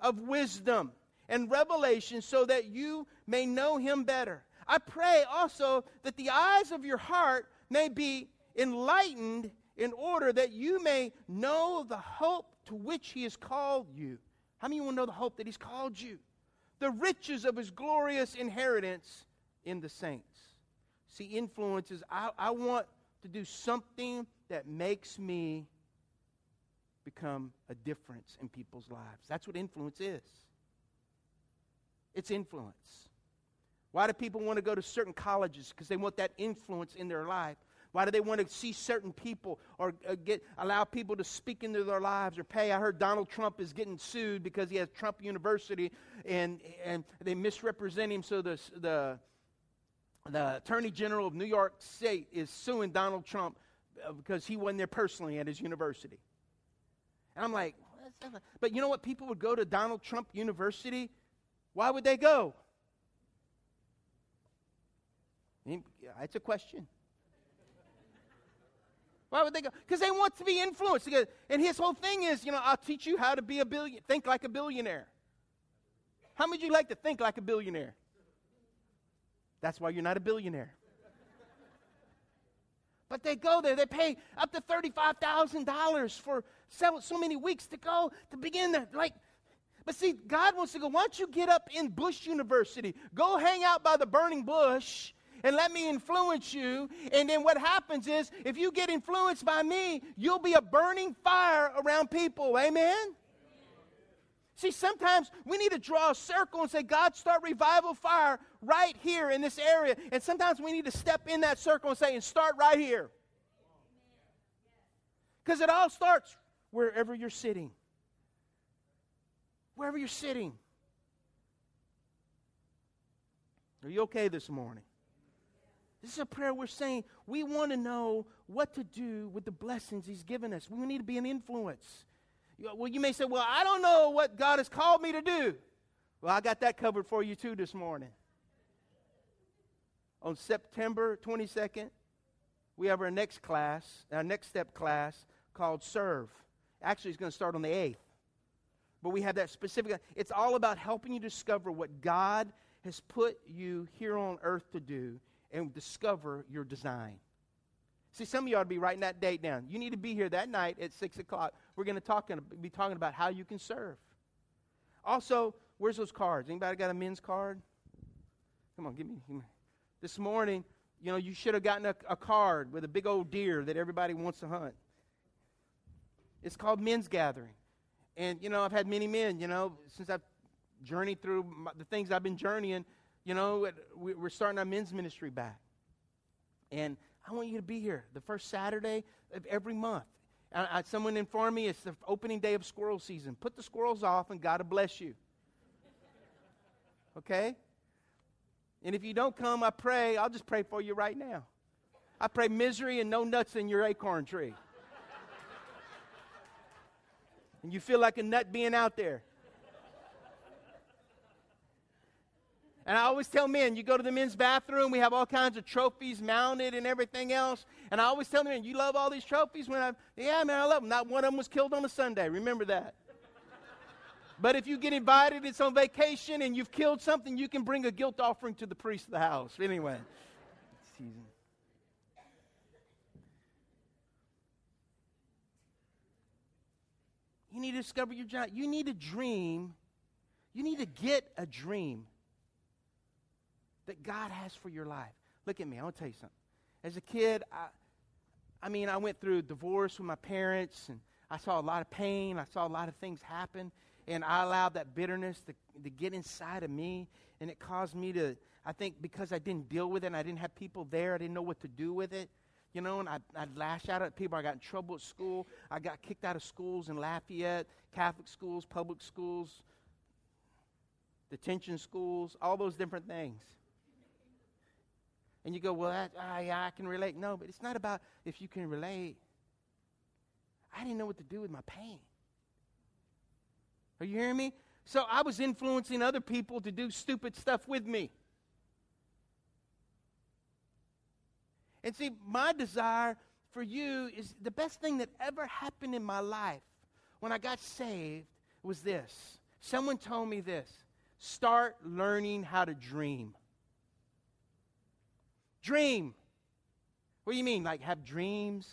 of wisdom and revelation so that you may know him better. I pray also that the eyes of your heart may be enlightened in order that you may know the hope to which he has called you. How many want to know the hope that he's called you? The riches of his glorious inheritance in the saints. See, influences, I, I want to do something that makes me become a difference in people's lives. That's what influence is. It's influence. Why do people want to go to certain colleges? Because they want that influence in their life. Why do they want to see certain people or uh, get allow people to speak into their lives or pay? I heard Donald Trump is getting sued because he has Trump University and and they misrepresent him. So the the the Attorney General of New York State is suing Donald Trump uh, because he wasn't there personally at his university. And I'm like, but you know what? People would go to Donald Trump University. Why would they go? It's a question. Why would they go? Because they want to be influenced. And his whole thing is, you know, I'll teach you how to be a billion, think like a billionaire. How many of you like to think like a billionaire? That's why you're not a billionaire. But they go there, they pay up to $35,000 for so, so many weeks to go to begin there. Like, but see, God wants to go, why don't you get up in Bush University? Go hang out by the burning bush and let me influence you. And then what happens is, if you get influenced by me, you'll be a burning fire around people. Amen? See, sometimes we need to draw a circle and say, God, start revival fire right here in this area. And sometimes we need to step in that circle and say, and start right here. Because it all starts wherever you're sitting. Wherever you're sitting. Are you okay this morning? This is a prayer we're saying we want to know what to do with the blessings He's given us. We need to be an influence. Well, you may say, Well, I don't know what God has called me to do. Well, I got that covered for you too this morning. On September 22nd, we have our next class, our next step class called Serve. Actually, it's going to start on the 8th. But we have that specific, it's all about helping you discover what God has put you here on earth to do and discover your design. See, some of you ought to be writing that date down. You need to be here that night at 6 o'clock. We're going to talk, be talking about how you can serve. Also, where's those cards? Anybody got a men's card? Come on, give me. Give me. This morning, you know, you should have gotten a, a card with a big old deer that everybody wants to hunt. It's called Men's Gathering. And, you know, I've had many men, you know, since I've journeyed through my, the things I've been journeying, you know, we're starting our men's ministry back. And I want you to be here the first Saturday of every month. I, someone informed me it's the opening day of squirrel season. Put the squirrels off and God will bless you. Okay? And if you don't come, I pray, I'll just pray for you right now. I pray misery and no nuts in your acorn tree. And you feel like a nut being out there. And I always tell men, you go to the men's bathroom, we have all kinds of trophies mounted and everything else. And I always tell them, you love all these trophies? When I, yeah, man, I love them. Not one of them was killed on a Sunday. Remember that. but if you get invited, it's on vacation, and you've killed something, you can bring a guilt offering to the priest of the house. Anyway, season. You need to discover your giant. You need a dream. You need to get a dream that God has for your life. Look at me. I want to tell you something. As a kid, I, I mean, I went through divorce with my parents, and I saw a lot of pain. I saw a lot of things happen, and I allowed that bitterness to, to get inside of me, and it caused me to, I think, because I didn't deal with it, and I didn't have people there, I didn't know what to do with it, you know, and I'd, I'd lash out at people. I got in trouble at school. I got kicked out of schools in Lafayette, Catholic schools, public schools, detention schools, all those different things. And you go, well, that, uh, yeah, I can relate. No, but it's not about if you can relate. I didn't know what to do with my pain. Are you hearing me? So I was influencing other people to do stupid stuff with me. And see, my desire for you is the best thing that ever happened in my life when I got saved was this. Someone told me this start learning how to dream. Dream. What do you mean? Like have dreams?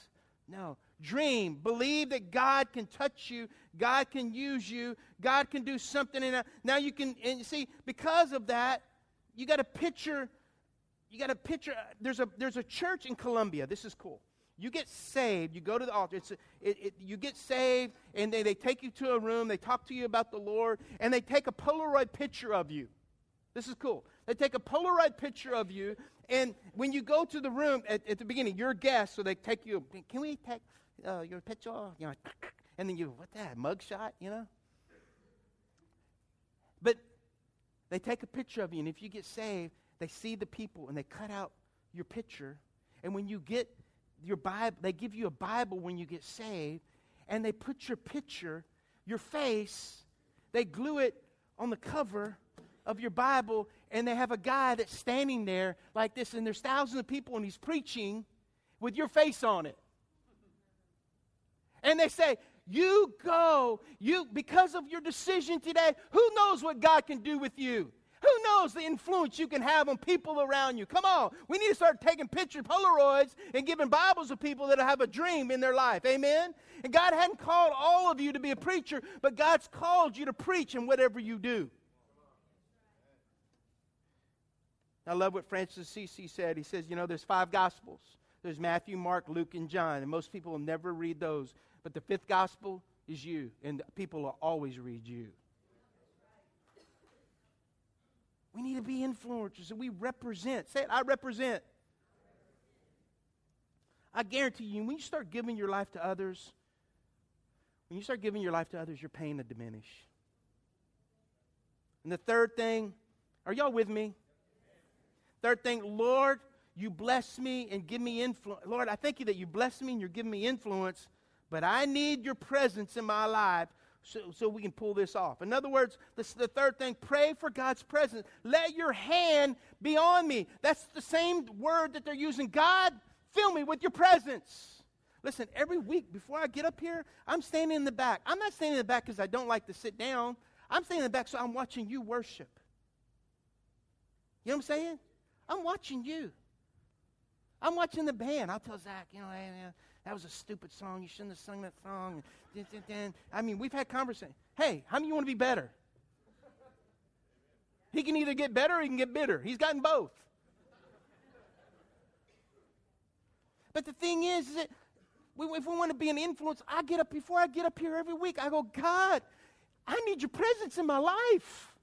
No. Dream. Believe that God can touch you. God can use you. God can do something. And now you can, and see, because of that, you got to picture, you got to picture, there's a, there's a church in Colombia. This is cool. You get saved, you go to the altar, it's, it, it, you get saved, and they, they take you to a room, they talk to you about the Lord, and they take a Polaroid picture of you. This is cool. They take a Polaroid picture of you, and when you go to the room at, at the beginning, you're a guest, so they take you, can we take uh, your picture? You know, and then you, what that, mugshot, you know? But they take a picture of you, and if you get saved, they see the people and they cut out your picture. And when you get your Bible, they give you a Bible when you get saved, and they put your picture, your face, they glue it on the cover of your Bible, and they have a guy that's standing there like this, and there's thousands of people, and he's preaching with your face on it. And they say, You go, you because of your decision today, who knows what God can do with you? Who knows the influence you can have on people around you? Come on. We need to start taking picture Polaroids and giving Bibles to people that have a dream in their life. Amen? And God hadn't called all of you to be a preacher, but God's called you to preach in whatever you do. I love what Francis Assisi said. He says, you know, there's five gospels. There's Matthew, Mark, Luke, and John, and most people will never read those. But the fifth gospel is you, and people will always read you. We need to be influencers, and we represent. Say it, I represent. I guarantee you, when you start giving your life to others, when you start giving your life to others, your pain will diminish. And the third thing, are y'all with me? Third thing, Lord, you bless me and give me influence. Lord, I thank you that you bless me and you're giving me influence, but I need your presence in my life so, so we can pull this off. In other words, this the third thing pray for God's presence. Let your hand be on me. That's the same word that they're using. God, fill me with your presence. Listen, every week before I get up here, I'm standing in the back. I'm not standing in the back because I don't like to sit down. I'm standing in the back so I'm watching you worship. You know what I'm saying? I'm watching you. I'm watching the band. I'll tell Zach, you know, hey, man, that was a stupid song. You shouldn't have sung that song. I mean, we've had conversations. Hey, how many you want to be better? He can either get better or he can get bitter. He's gotten both. But the thing is, is that if we want to be an influence, I get up before I get up here every week. I go, God, I need your presence in my life.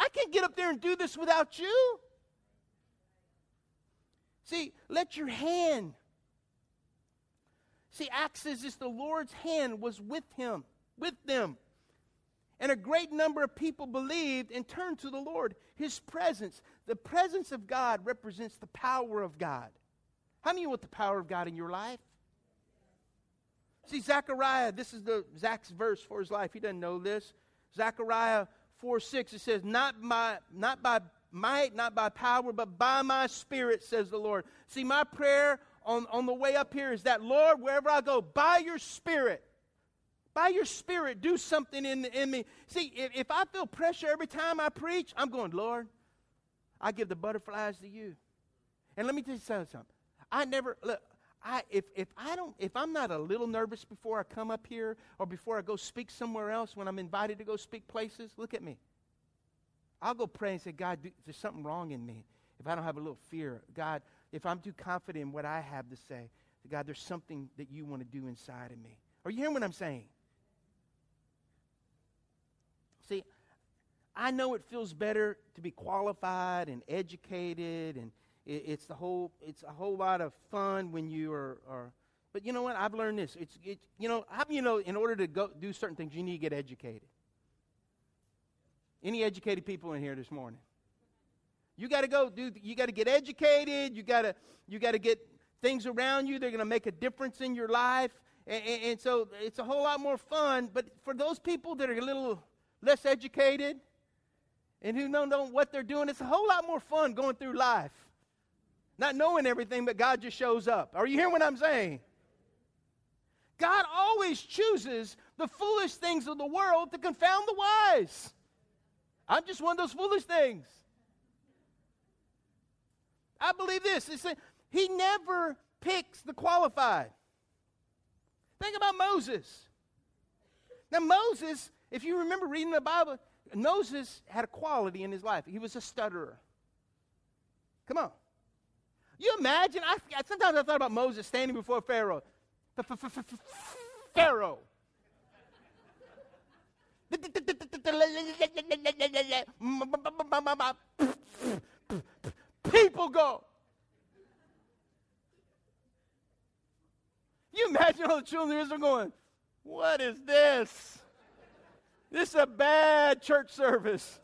I can't get up there and do this without you. See, let your hand. See, Acts says this the Lord's hand was with him, with them. And a great number of people believed and turned to the Lord. His presence, the presence of God represents the power of God. How many want the power of God in your life? See, Zechariah, this is the Zach's verse for his life. He doesn't know this. Zechariah 4 6, it says, Not by, not by might, not by power, but by my spirit, says the Lord. See, my prayer on, on the way up here is that, Lord, wherever I go, by your spirit, by your spirit, do something in, in me. See, if, if I feel pressure every time I preach, I'm going, Lord, I give the butterflies to you. And let me tell you something. I never look. I, if, if I don't, if I'm not a little nervous before I come up here or before I go speak somewhere else when I'm invited to go speak places, look at me. I'll go pray and say, God, do, there's something wrong in me. If I don't have a little fear, God, if I'm too confident in what I have to say, God, there's something that you want to do inside of me. Are you hearing what I'm saying? See, I know it feels better to be qualified and educated and, it, it's the whole. It's a whole lot of fun when you are. are but you know what? I've learned this. It's, it's you know, how you know, in order to go do certain things, you need to get educated. Any educated people in here this morning? You got to go do. You got to get educated. You got to. You got to get things around you. They're going to make a difference in your life. And, and, and, so it's a whole lot more fun. But for those people that are a little less educated and who don't know what they're doing, it's a whole lot more fun going through life. Not knowing everything, but God just shows up. Are you hearing what I'm saying? God always chooses the foolish things of the world to confound the wise. I'm just one of those foolish things. I believe this. It's a, he never picks the qualified. Think about Moses. Now, Moses, if you remember reading the Bible, Moses had a quality in his life. He was a stutterer. Come on. You imagine? I, sometimes I thought about Moses standing before Pharaoh. Pharaoh. People go. you imagine all the children of Israel going, What is this? This is a bad church service.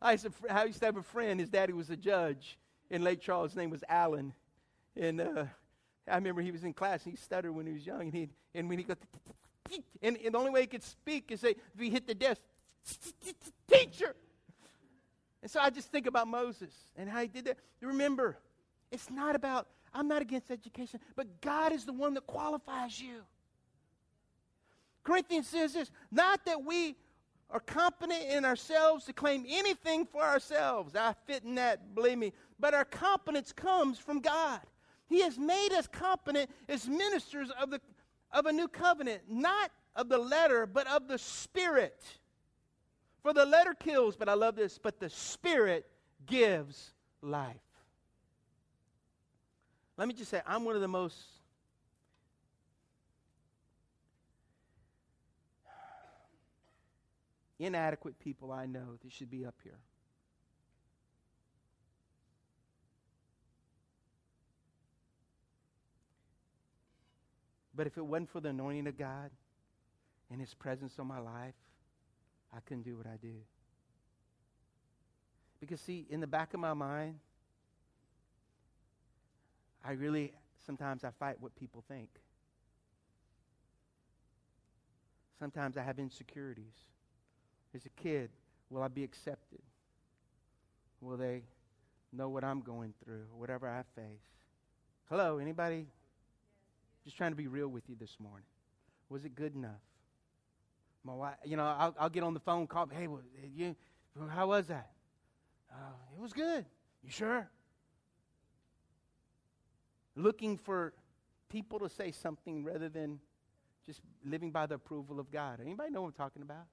I used, to, have a friend, his daddy was a judge in Lake Charles. His name was Alan. And uh, I remember he was in class, and he stuttered when he was young. And, he and when he got, and, and the only way he could speak is say, if he hit the desk, teacher. And so I just think about Moses and how he did that. Remember, it's not about, I'm not against education, but God is the one that qualifies you. Corinthians says this not that we are competent in ourselves to claim anything for ourselves. I fit in that, believe me. But our competence comes from God. He has made us competent as ministers of, the, of a new covenant, not of the letter, but of the Spirit. For the letter kills, but I love this, but the Spirit gives life. Let me just say, I'm one of the most inadequate people I know that should be up here. But if it wasn't for the anointing of God and His presence on my life, I couldn't do what I do. Because, see, in the back of my mind, I really, sometimes I fight what people think. Sometimes I have insecurities. As a kid, will I be accepted? Will they know what I'm going through, whatever I face? Hello, anybody? Just trying to be real with you this morning. Was it good enough? My wife, you know, I'll, I'll get on the phone, call, hey, you, how was that? Uh, it was good. You sure? looking for people to say something rather than just living by the approval of God. Anybody know what I'm talking about?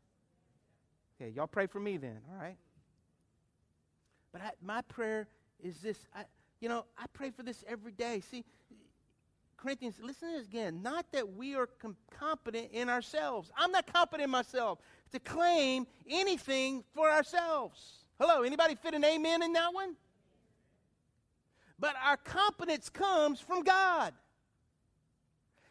Okay, y'all pray for me then, all right? But I, my prayer is this. I, you know, I pray for this every day. See, Corinthians, listen to this again. Not that we are com- competent in ourselves. I'm not competent in myself to claim anything for ourselves. Hello, anybody fit an amen in that one? but our competence comes from God.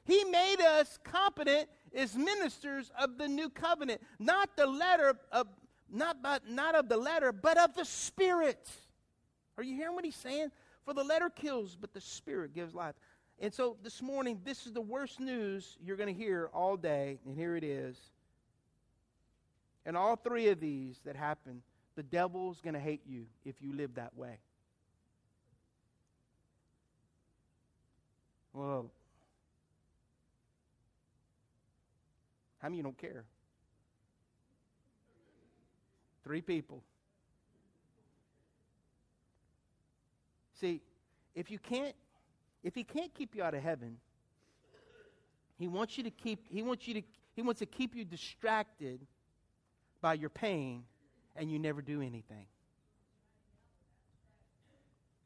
He made us competent as ministers of the new covenant, not the letter of not but not of the letter, but of the spirit. Are you hearing what he's saying? For the letter kills, but the spirit gives life. And so this morning, this is the worst news you're going to hear all day, and here it is. And all three of these that happen, the devil's going to hate you if you live that way. Well, how many you don't care? Three people. See, if you can't, if he can't keep you out of heaven, he wants you to keep, he wants you to, he wants to keep you distracted by your pain and you never do anything.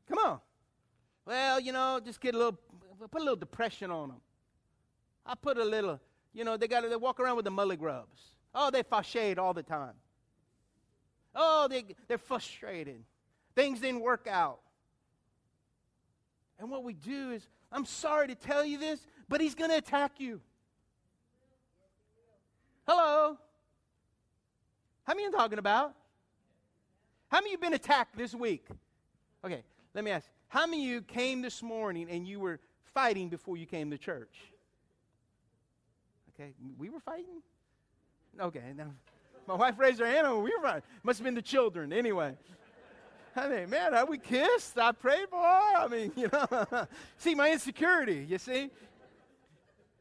Come on. Well, you know, just get a little put a little depression on them. I put a little, you know, they got they walk around with the mully grubs. Oh, they fashade all the time. Oh, they, they're frustrated. Things didn't work out. And what we do is, I'm sorry to tell you this, but he's going to attack you. Hello? How many are talking about? How many of you been attacked this week? Okay, let me ask. How many of you came this morning and you were fighting before you came to church? Okay, we were fighting? Okay, now my wife raised her hand. And we were fighting. Must have been the children. Anyway. I mean, man, have we kissed? I prayed for her. I mean, you know. see, my insecurity, you see?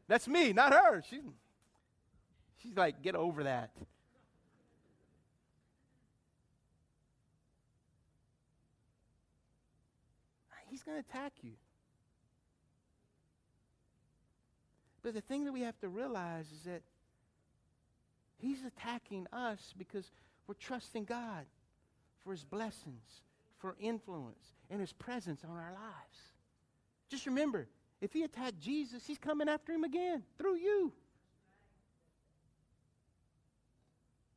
That's me, not her. She's, she's like, get over that. He's going to attack you. But the thing that we have to realize is that he's attacking us because we're trusting God for his blessings, for influence, and his presence on our lives. Just remember, if he attacked Jesus, he's coming after him again through you.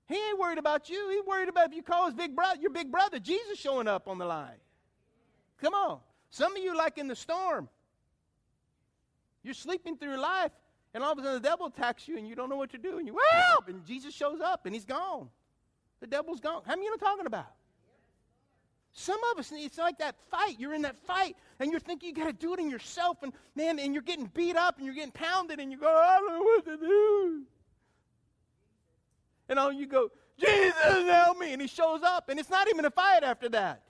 He ain't worried about you. He's worried about if you call his big brother, your big brother, Jesus showing up on the line. Come on. Some of you like in the storm. You're sleeping through life, and all of a sudden the devil attacks you, and you don't know what to do, and you help, and Jesus shows up, and he's gone. The devil's gone. How many you know talking about? Some of us, it's like that fight. You're in that fight, and you're thinking you got to do it in yourself, and man, and you're getting beat up, and you're getting pounded, and you go, I don't know what to do. And all you go, Jesus, help me, and he shows up, and it's not even a fight after that.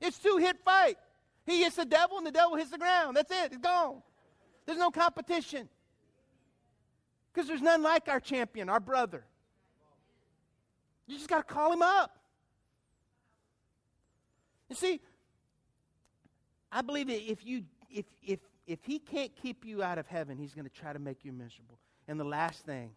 It's two hit fight. He hits the devil, and the devil hits the ground. That's it. It's gone. There's no competition. Because there's none like our champion, our brother. You just got to call him up. You see, I believe that if you if if if he can't keep you out of heaven, he's going to try to make you miserable. And the last thing,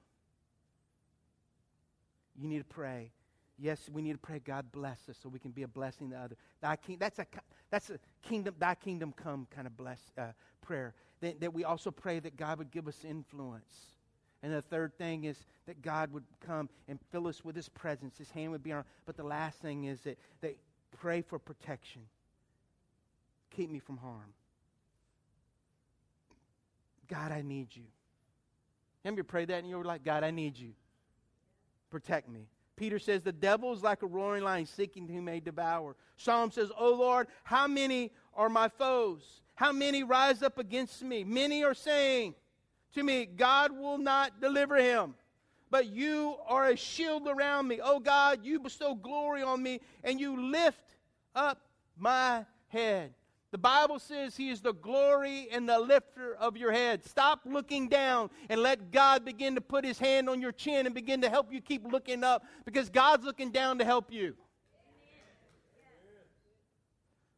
you need to pray. Yes, we need to pray. God bless us so we can be a blessing to others. Thy king, that's a that's a kingdom. Thy kingdom come kind of bless uh, prayer. That, that we also pray that God would give us influence. And the third thing is that God would come and fill us with His presence. His hand would be on. But the last thing is that, that pray for protection. Keep me from harm. God, I need you. Have you pray that and you're like, God, I need you. Protect me. Peter says, The devil is like a roaring lion seeking who may devour. Psalm says, Oh Lord, how many are my foes? How many rise up against me? Many are saying to me, God will not deliver him. But you are a shield around me. Oh God, you bestow glory on me and you lift up my head. The Bible says He is the glory and the lifter of your head. Stop looking down and let God begin to put His hand on your chin and begin to help you keep looking up because God's looking down to help you.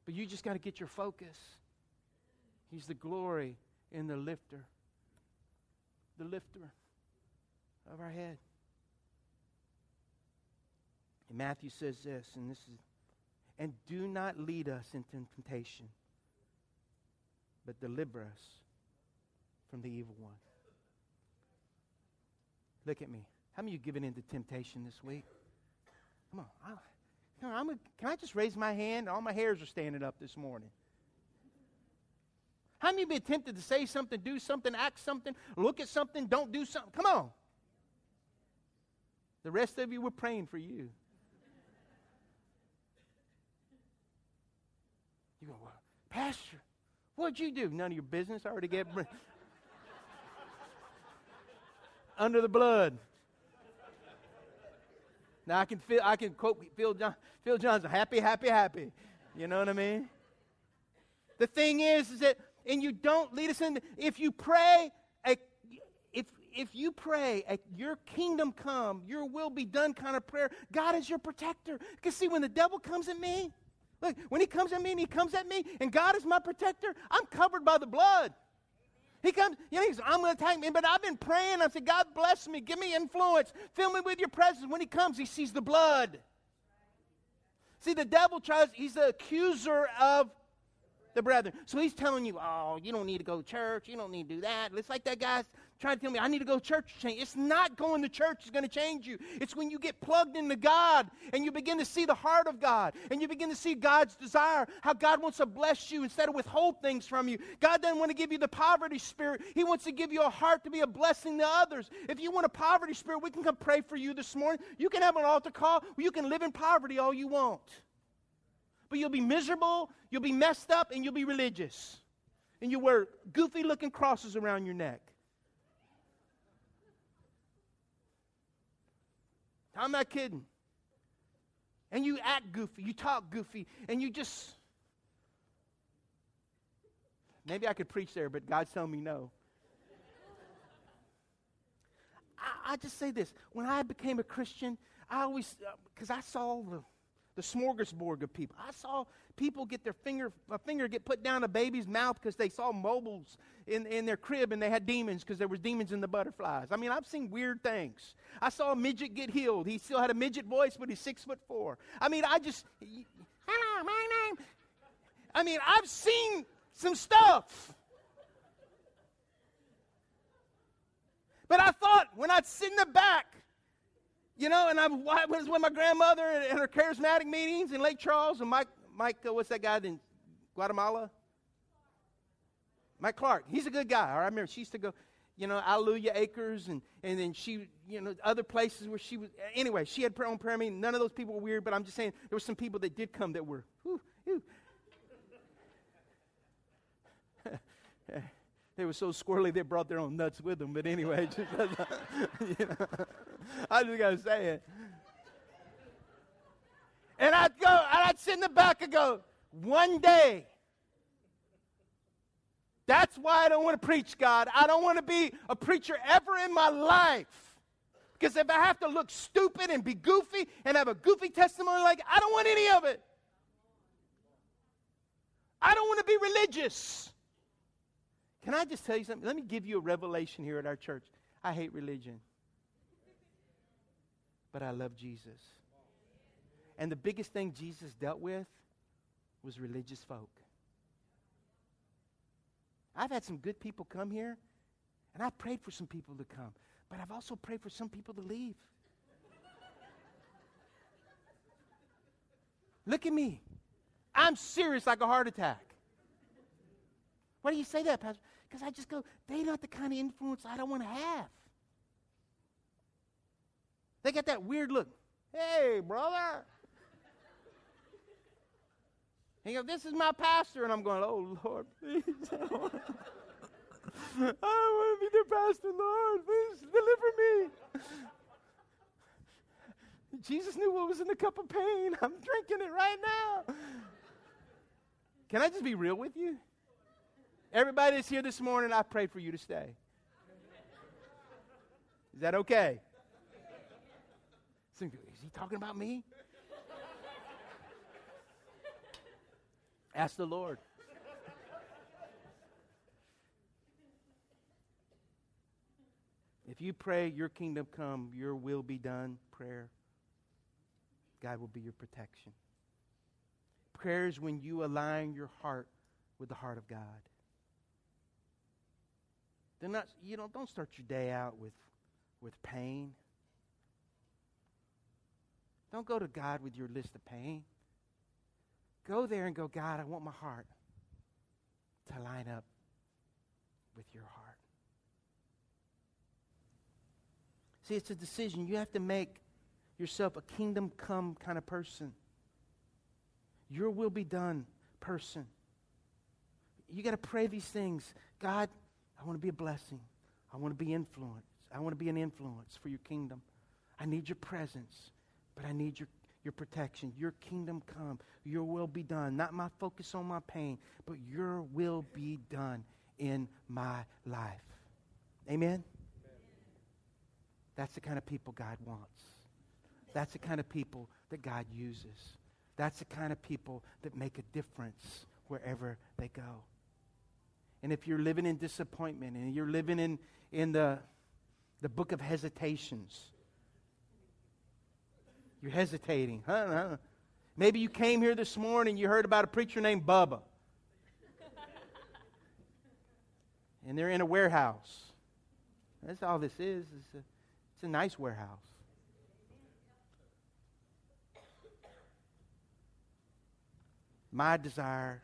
But you just got to get your focus. He's the glory and the lifter. The lifter of our head. And Matthew says this, and this is, and do not lead us into temptation but deliver us from the evil one. Look at me. How many of you given into temptation this week? Come on. I, on I'm a, can I just raise my hand? All my hairs are standing up this morning. How many of you been tempted to say something, do something, act something, look at something, don't do something? Come on. The rest of you were praying for. You go, well, Pastor, What'd you do? None of your business. I already get under the blood. Now I can feel I can quote Phil, John, Phil Johnson, happy, happy, happy. You know what I mean? The thing is, is that and you don't lead us in. If you pray, a, if if you pray, a, your kingdom come, your will be done kind of prayer, God is your protector. Because see, when the devil comes at me, Look, when he comes at me and he comes at me, and God is my protector, I'm covered by the blood. He comes, you know, he's, I'm going to attack me, but I've been praying. I said, God bless me, give me influence, fill me with your presence. When he comes, he sees the blood. See, the devil tries, he's the accuser of the brethren. So he's telling you, oh, you don't need to go to church, you don't need to do that. It's like that guy trying to tell me I need to go to church to change. It's not going to church is going to change you. It's when you get plugged into God and you begin to see the heart of God and you begin to see God's desire, how God wants to bless you instead of withhold things from you. God doesn't want to give you the poverty spirit. He wants to give you a heart to be a blessing to others. If you want a poverty spirit, we can come pray for you this morning. You can have an altar call. You can live in poverty all you want. But you'll be miserable, you'll be messed up, and you'll be religious. And you wear goofy looking crosses around your neck. I'm not kidding. And you act goofy, you talk goofy, and you just. Maybe I could preach there, but God's telling me no. I, I just say this. When I became a Christian, I always, because uh, I saw the, the smorgasbord of people. I saw people get their finger, a finger get put down a baby's mouth because they saw mobiles in, in their crib and they had demons because there was demons in the butterflies. I mean, I've seen weird things. I saw a midget get healed. He still had a midget voice, but he's six foot four. I mean, I just, hello, my name. I mean, I've seen some stuff. But I thought when I'd sit in the back, you know, and I was with my grandmother in her charismatic meetings in Lake Charles, and Mike, Mike, uh, what's that guy in Guatemala? Mike Clark. He's a good guy. I remember she used to go, you know, Alleluia Acres, and, and then she, you know, other places where she was. Anyway, she had her own prayer meeting. None of those people were weird, but I'm just saying there were some people that did come that were, whew, whew. they were so squirrely they brought their own nuts with them. But anyway, just, you know, I just got to say it. And I'd go, and I'd sit in the back and go, one day, that's why I don't want to preach, God. I don't want to be a preacher ever in my life. Because if I have to look stupid and be goofy and have a goofy testimony like, I don't want any of it. I don't want to be religious. Can I just tell you something? Let me give you a revelation here at our church. I hate religion, but I love Jesus. And the biggest thing Jesus dealt with was religious folk. I've had some good people come here, and I prayed for some people to come, but I've also prayed for some people to leave. Look at me. I'm serious like a heart attack. Why do you say that, Pastor? Because I just go, they're not the kind of influence I don't want to have. They got that weird look. Hey, brother. He goes, This is my pastor. And I'm going, Oh, Lord, please. I want to be the pastor, Lord. Please deliver me. Jesus knew what was in the cup of pain. I'm drinking it right now. Can I just be real with you? Everybody that's here this morning, I pray for you to stay. Is that okay? Is he talking about me? Ask the Lord. If you pray, Your kingdom come, Your will be done, prayer, God will be your protection. Prayer is when you align your heart with the heart of God. Then not, you know, don't start your day out with, with pain. Don't go to God with your list of pain. Go there and go, God, I want my heart to line up with your heart. See, it's a decision. You have to make yourself a kingdom come kind of person. Your will be done person. You got to pray these things. God, I want to be a blessing. I want to be influence. I want to be an influence for your kingdom. I need your presence, but I need your your protection. Your kingdom come. Your will be done. Not my focus on my pain, but your will be done in my life. Amen? Amen? That's the kind of people God wants. That's the kind of people that God uses. That's the kind of people that make a difference wherever they go. And if you're living in disappointment and you're living in, in the, the book of hesitations, you're hesitating. Huh? Maybe you came here this morning, you heard about a preacher named Bubba. and they're in a warehouse. That's all this is. It's a, it's a nice warehouse. My desire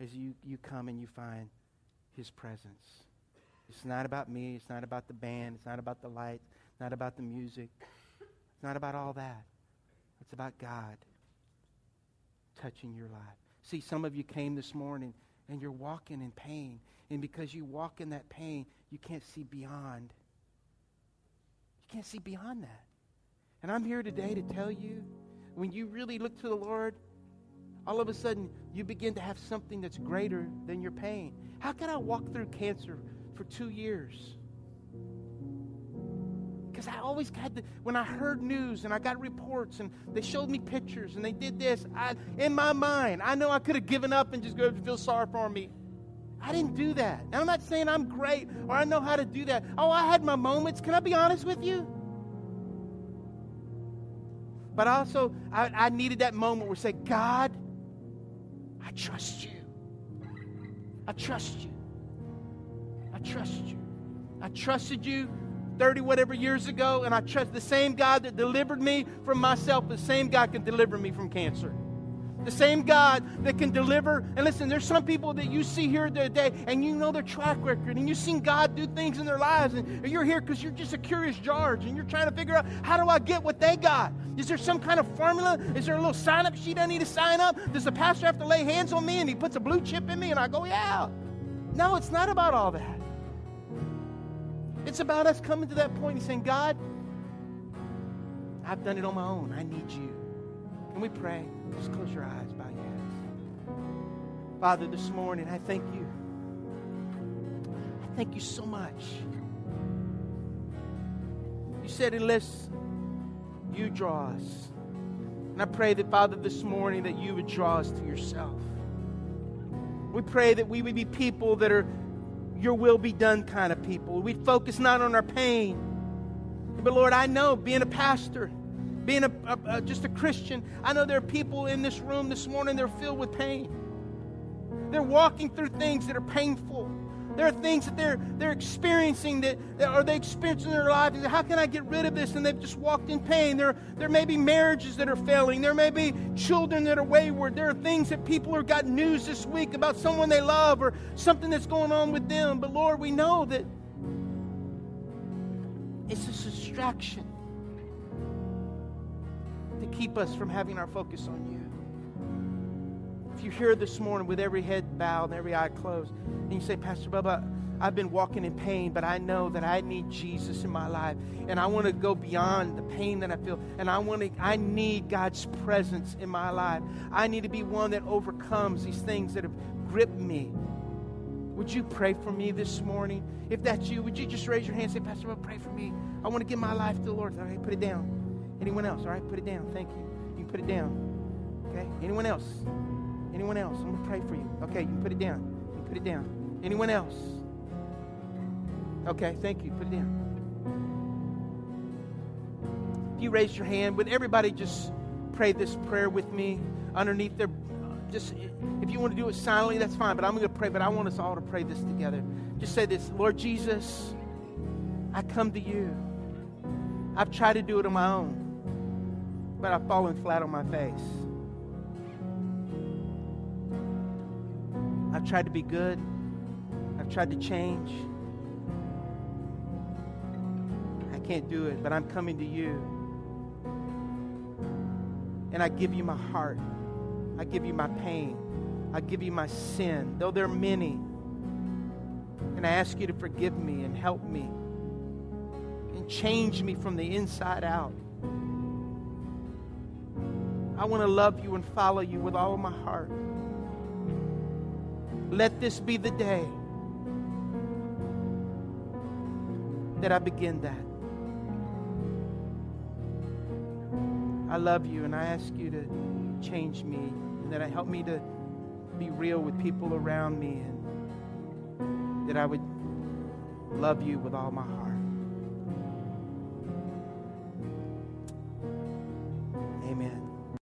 is you, you come and you find his presence. It's not about me. It's not about the band. It's not about the lights. It's not about the music. It's not about all that. It's about God touching your life. See, some of you came this morning and you're walking in pain. And because you walk in that pain, you can't see beyond. You can't see beyond that. And I'm here today to tell you when you really look to the Lord, all of a sudden you begin to have something that's greater than your pain. How can I walk through cancer for two years? Because I always had to, when I heard news and I got reports and they showed me pictures and they did this, I, in my mind, I know I could have given up and just go feel sorry for me. I didn't do that. And I'm not saying I'm great or I know how to do that. Oh, I had my moments. Can I be honest with you? But also, I, I needed that moment where I say, God, I trust you. I trust you. I trust you. I trusted you 30 whatever years ago, and I trust the same God that delivered me from myself, the same God can deliver me from cancer. The same God that can deliver. And listen, there's some people that you see here today, and you know their track record, and you've seen God do things in their lives, and you're here because you're just a curious George, and you're trying to figure out how do I get what they got? Is there some kind of formula? Is there a little sign up sheet I need to sign up? Does the pastor have to lay hands on me and he puts a blue chip in me, and I go, yeah. No, it's not about all that. It's about us coming to that point and saying, God, I've done it on my own. I need you. Can we pray? Just close your eyes, bow your heads. Father, this morning, I thank you. I thank you so much. You said, unless you draw us. And I pray that, Father, this morning, that you would draw us to yourself. We pray that we would be people that are your will be done kind of people. We'd focus not on our pain. But Lord, I know being a pastor, being a, a, a, just a Christian, I know there are people in this room this morning, they're filled with pain. They're walking through things that are painful. There are things that they're, they're experiencing that, that are they experiencing in their life. How can I get rid of this? And they've just walked in pain. There, there may be marriages that are failing. There may be children that are wayward. There are things that people have got news this week about someone they love or something that's going on with them. But Lord, we know that it's a distraction keep us from having our focus on you. If you're here this morning with every head bowed and every eye closed, and you say, Pastor Bubba, I've been walking in pain, but I know that I need Jesus in my life. And I want to go beyond the pain that I feel. And I want to I need God's presence in my life. I need to be one that overcomes these things that have gripped me. Would you pray for me this morning? If that's you, would you just raise your hand and say, Pastor Bubba, pray for me. I want to give my life to the Lord. Right, put it down. Anyone else? All right, put it down. Thank you. You put it down. Okay? Anyone else? Anyone else? I'm going to pray for you. Okay, you can put it down. You can put it down. Anyone else? Okay, thank you. Put it down. If you raise your hand, would everybody just pray this prayer with me underneath their just if you want to do it silently, that's fine, but I'm going to pray, but I want us all to pray this together. Just say this, Lord Jesus, I come to you. I've tried to do it on my own, but I've fallen flat on my face. I've tried to be good. I've tried to change. I can't do it, but I'm coming to you. And I give you my heart. I give you my pain. I give you my sin, though there are many. And I ask you to forgive me and help me and change me from the inside out. I want to love you and follow you with all my heart. Let this be the day that I begin that. I love you and I ask you to change me and that I help me to be real with people around me and that I would love you with all my heart. Amen.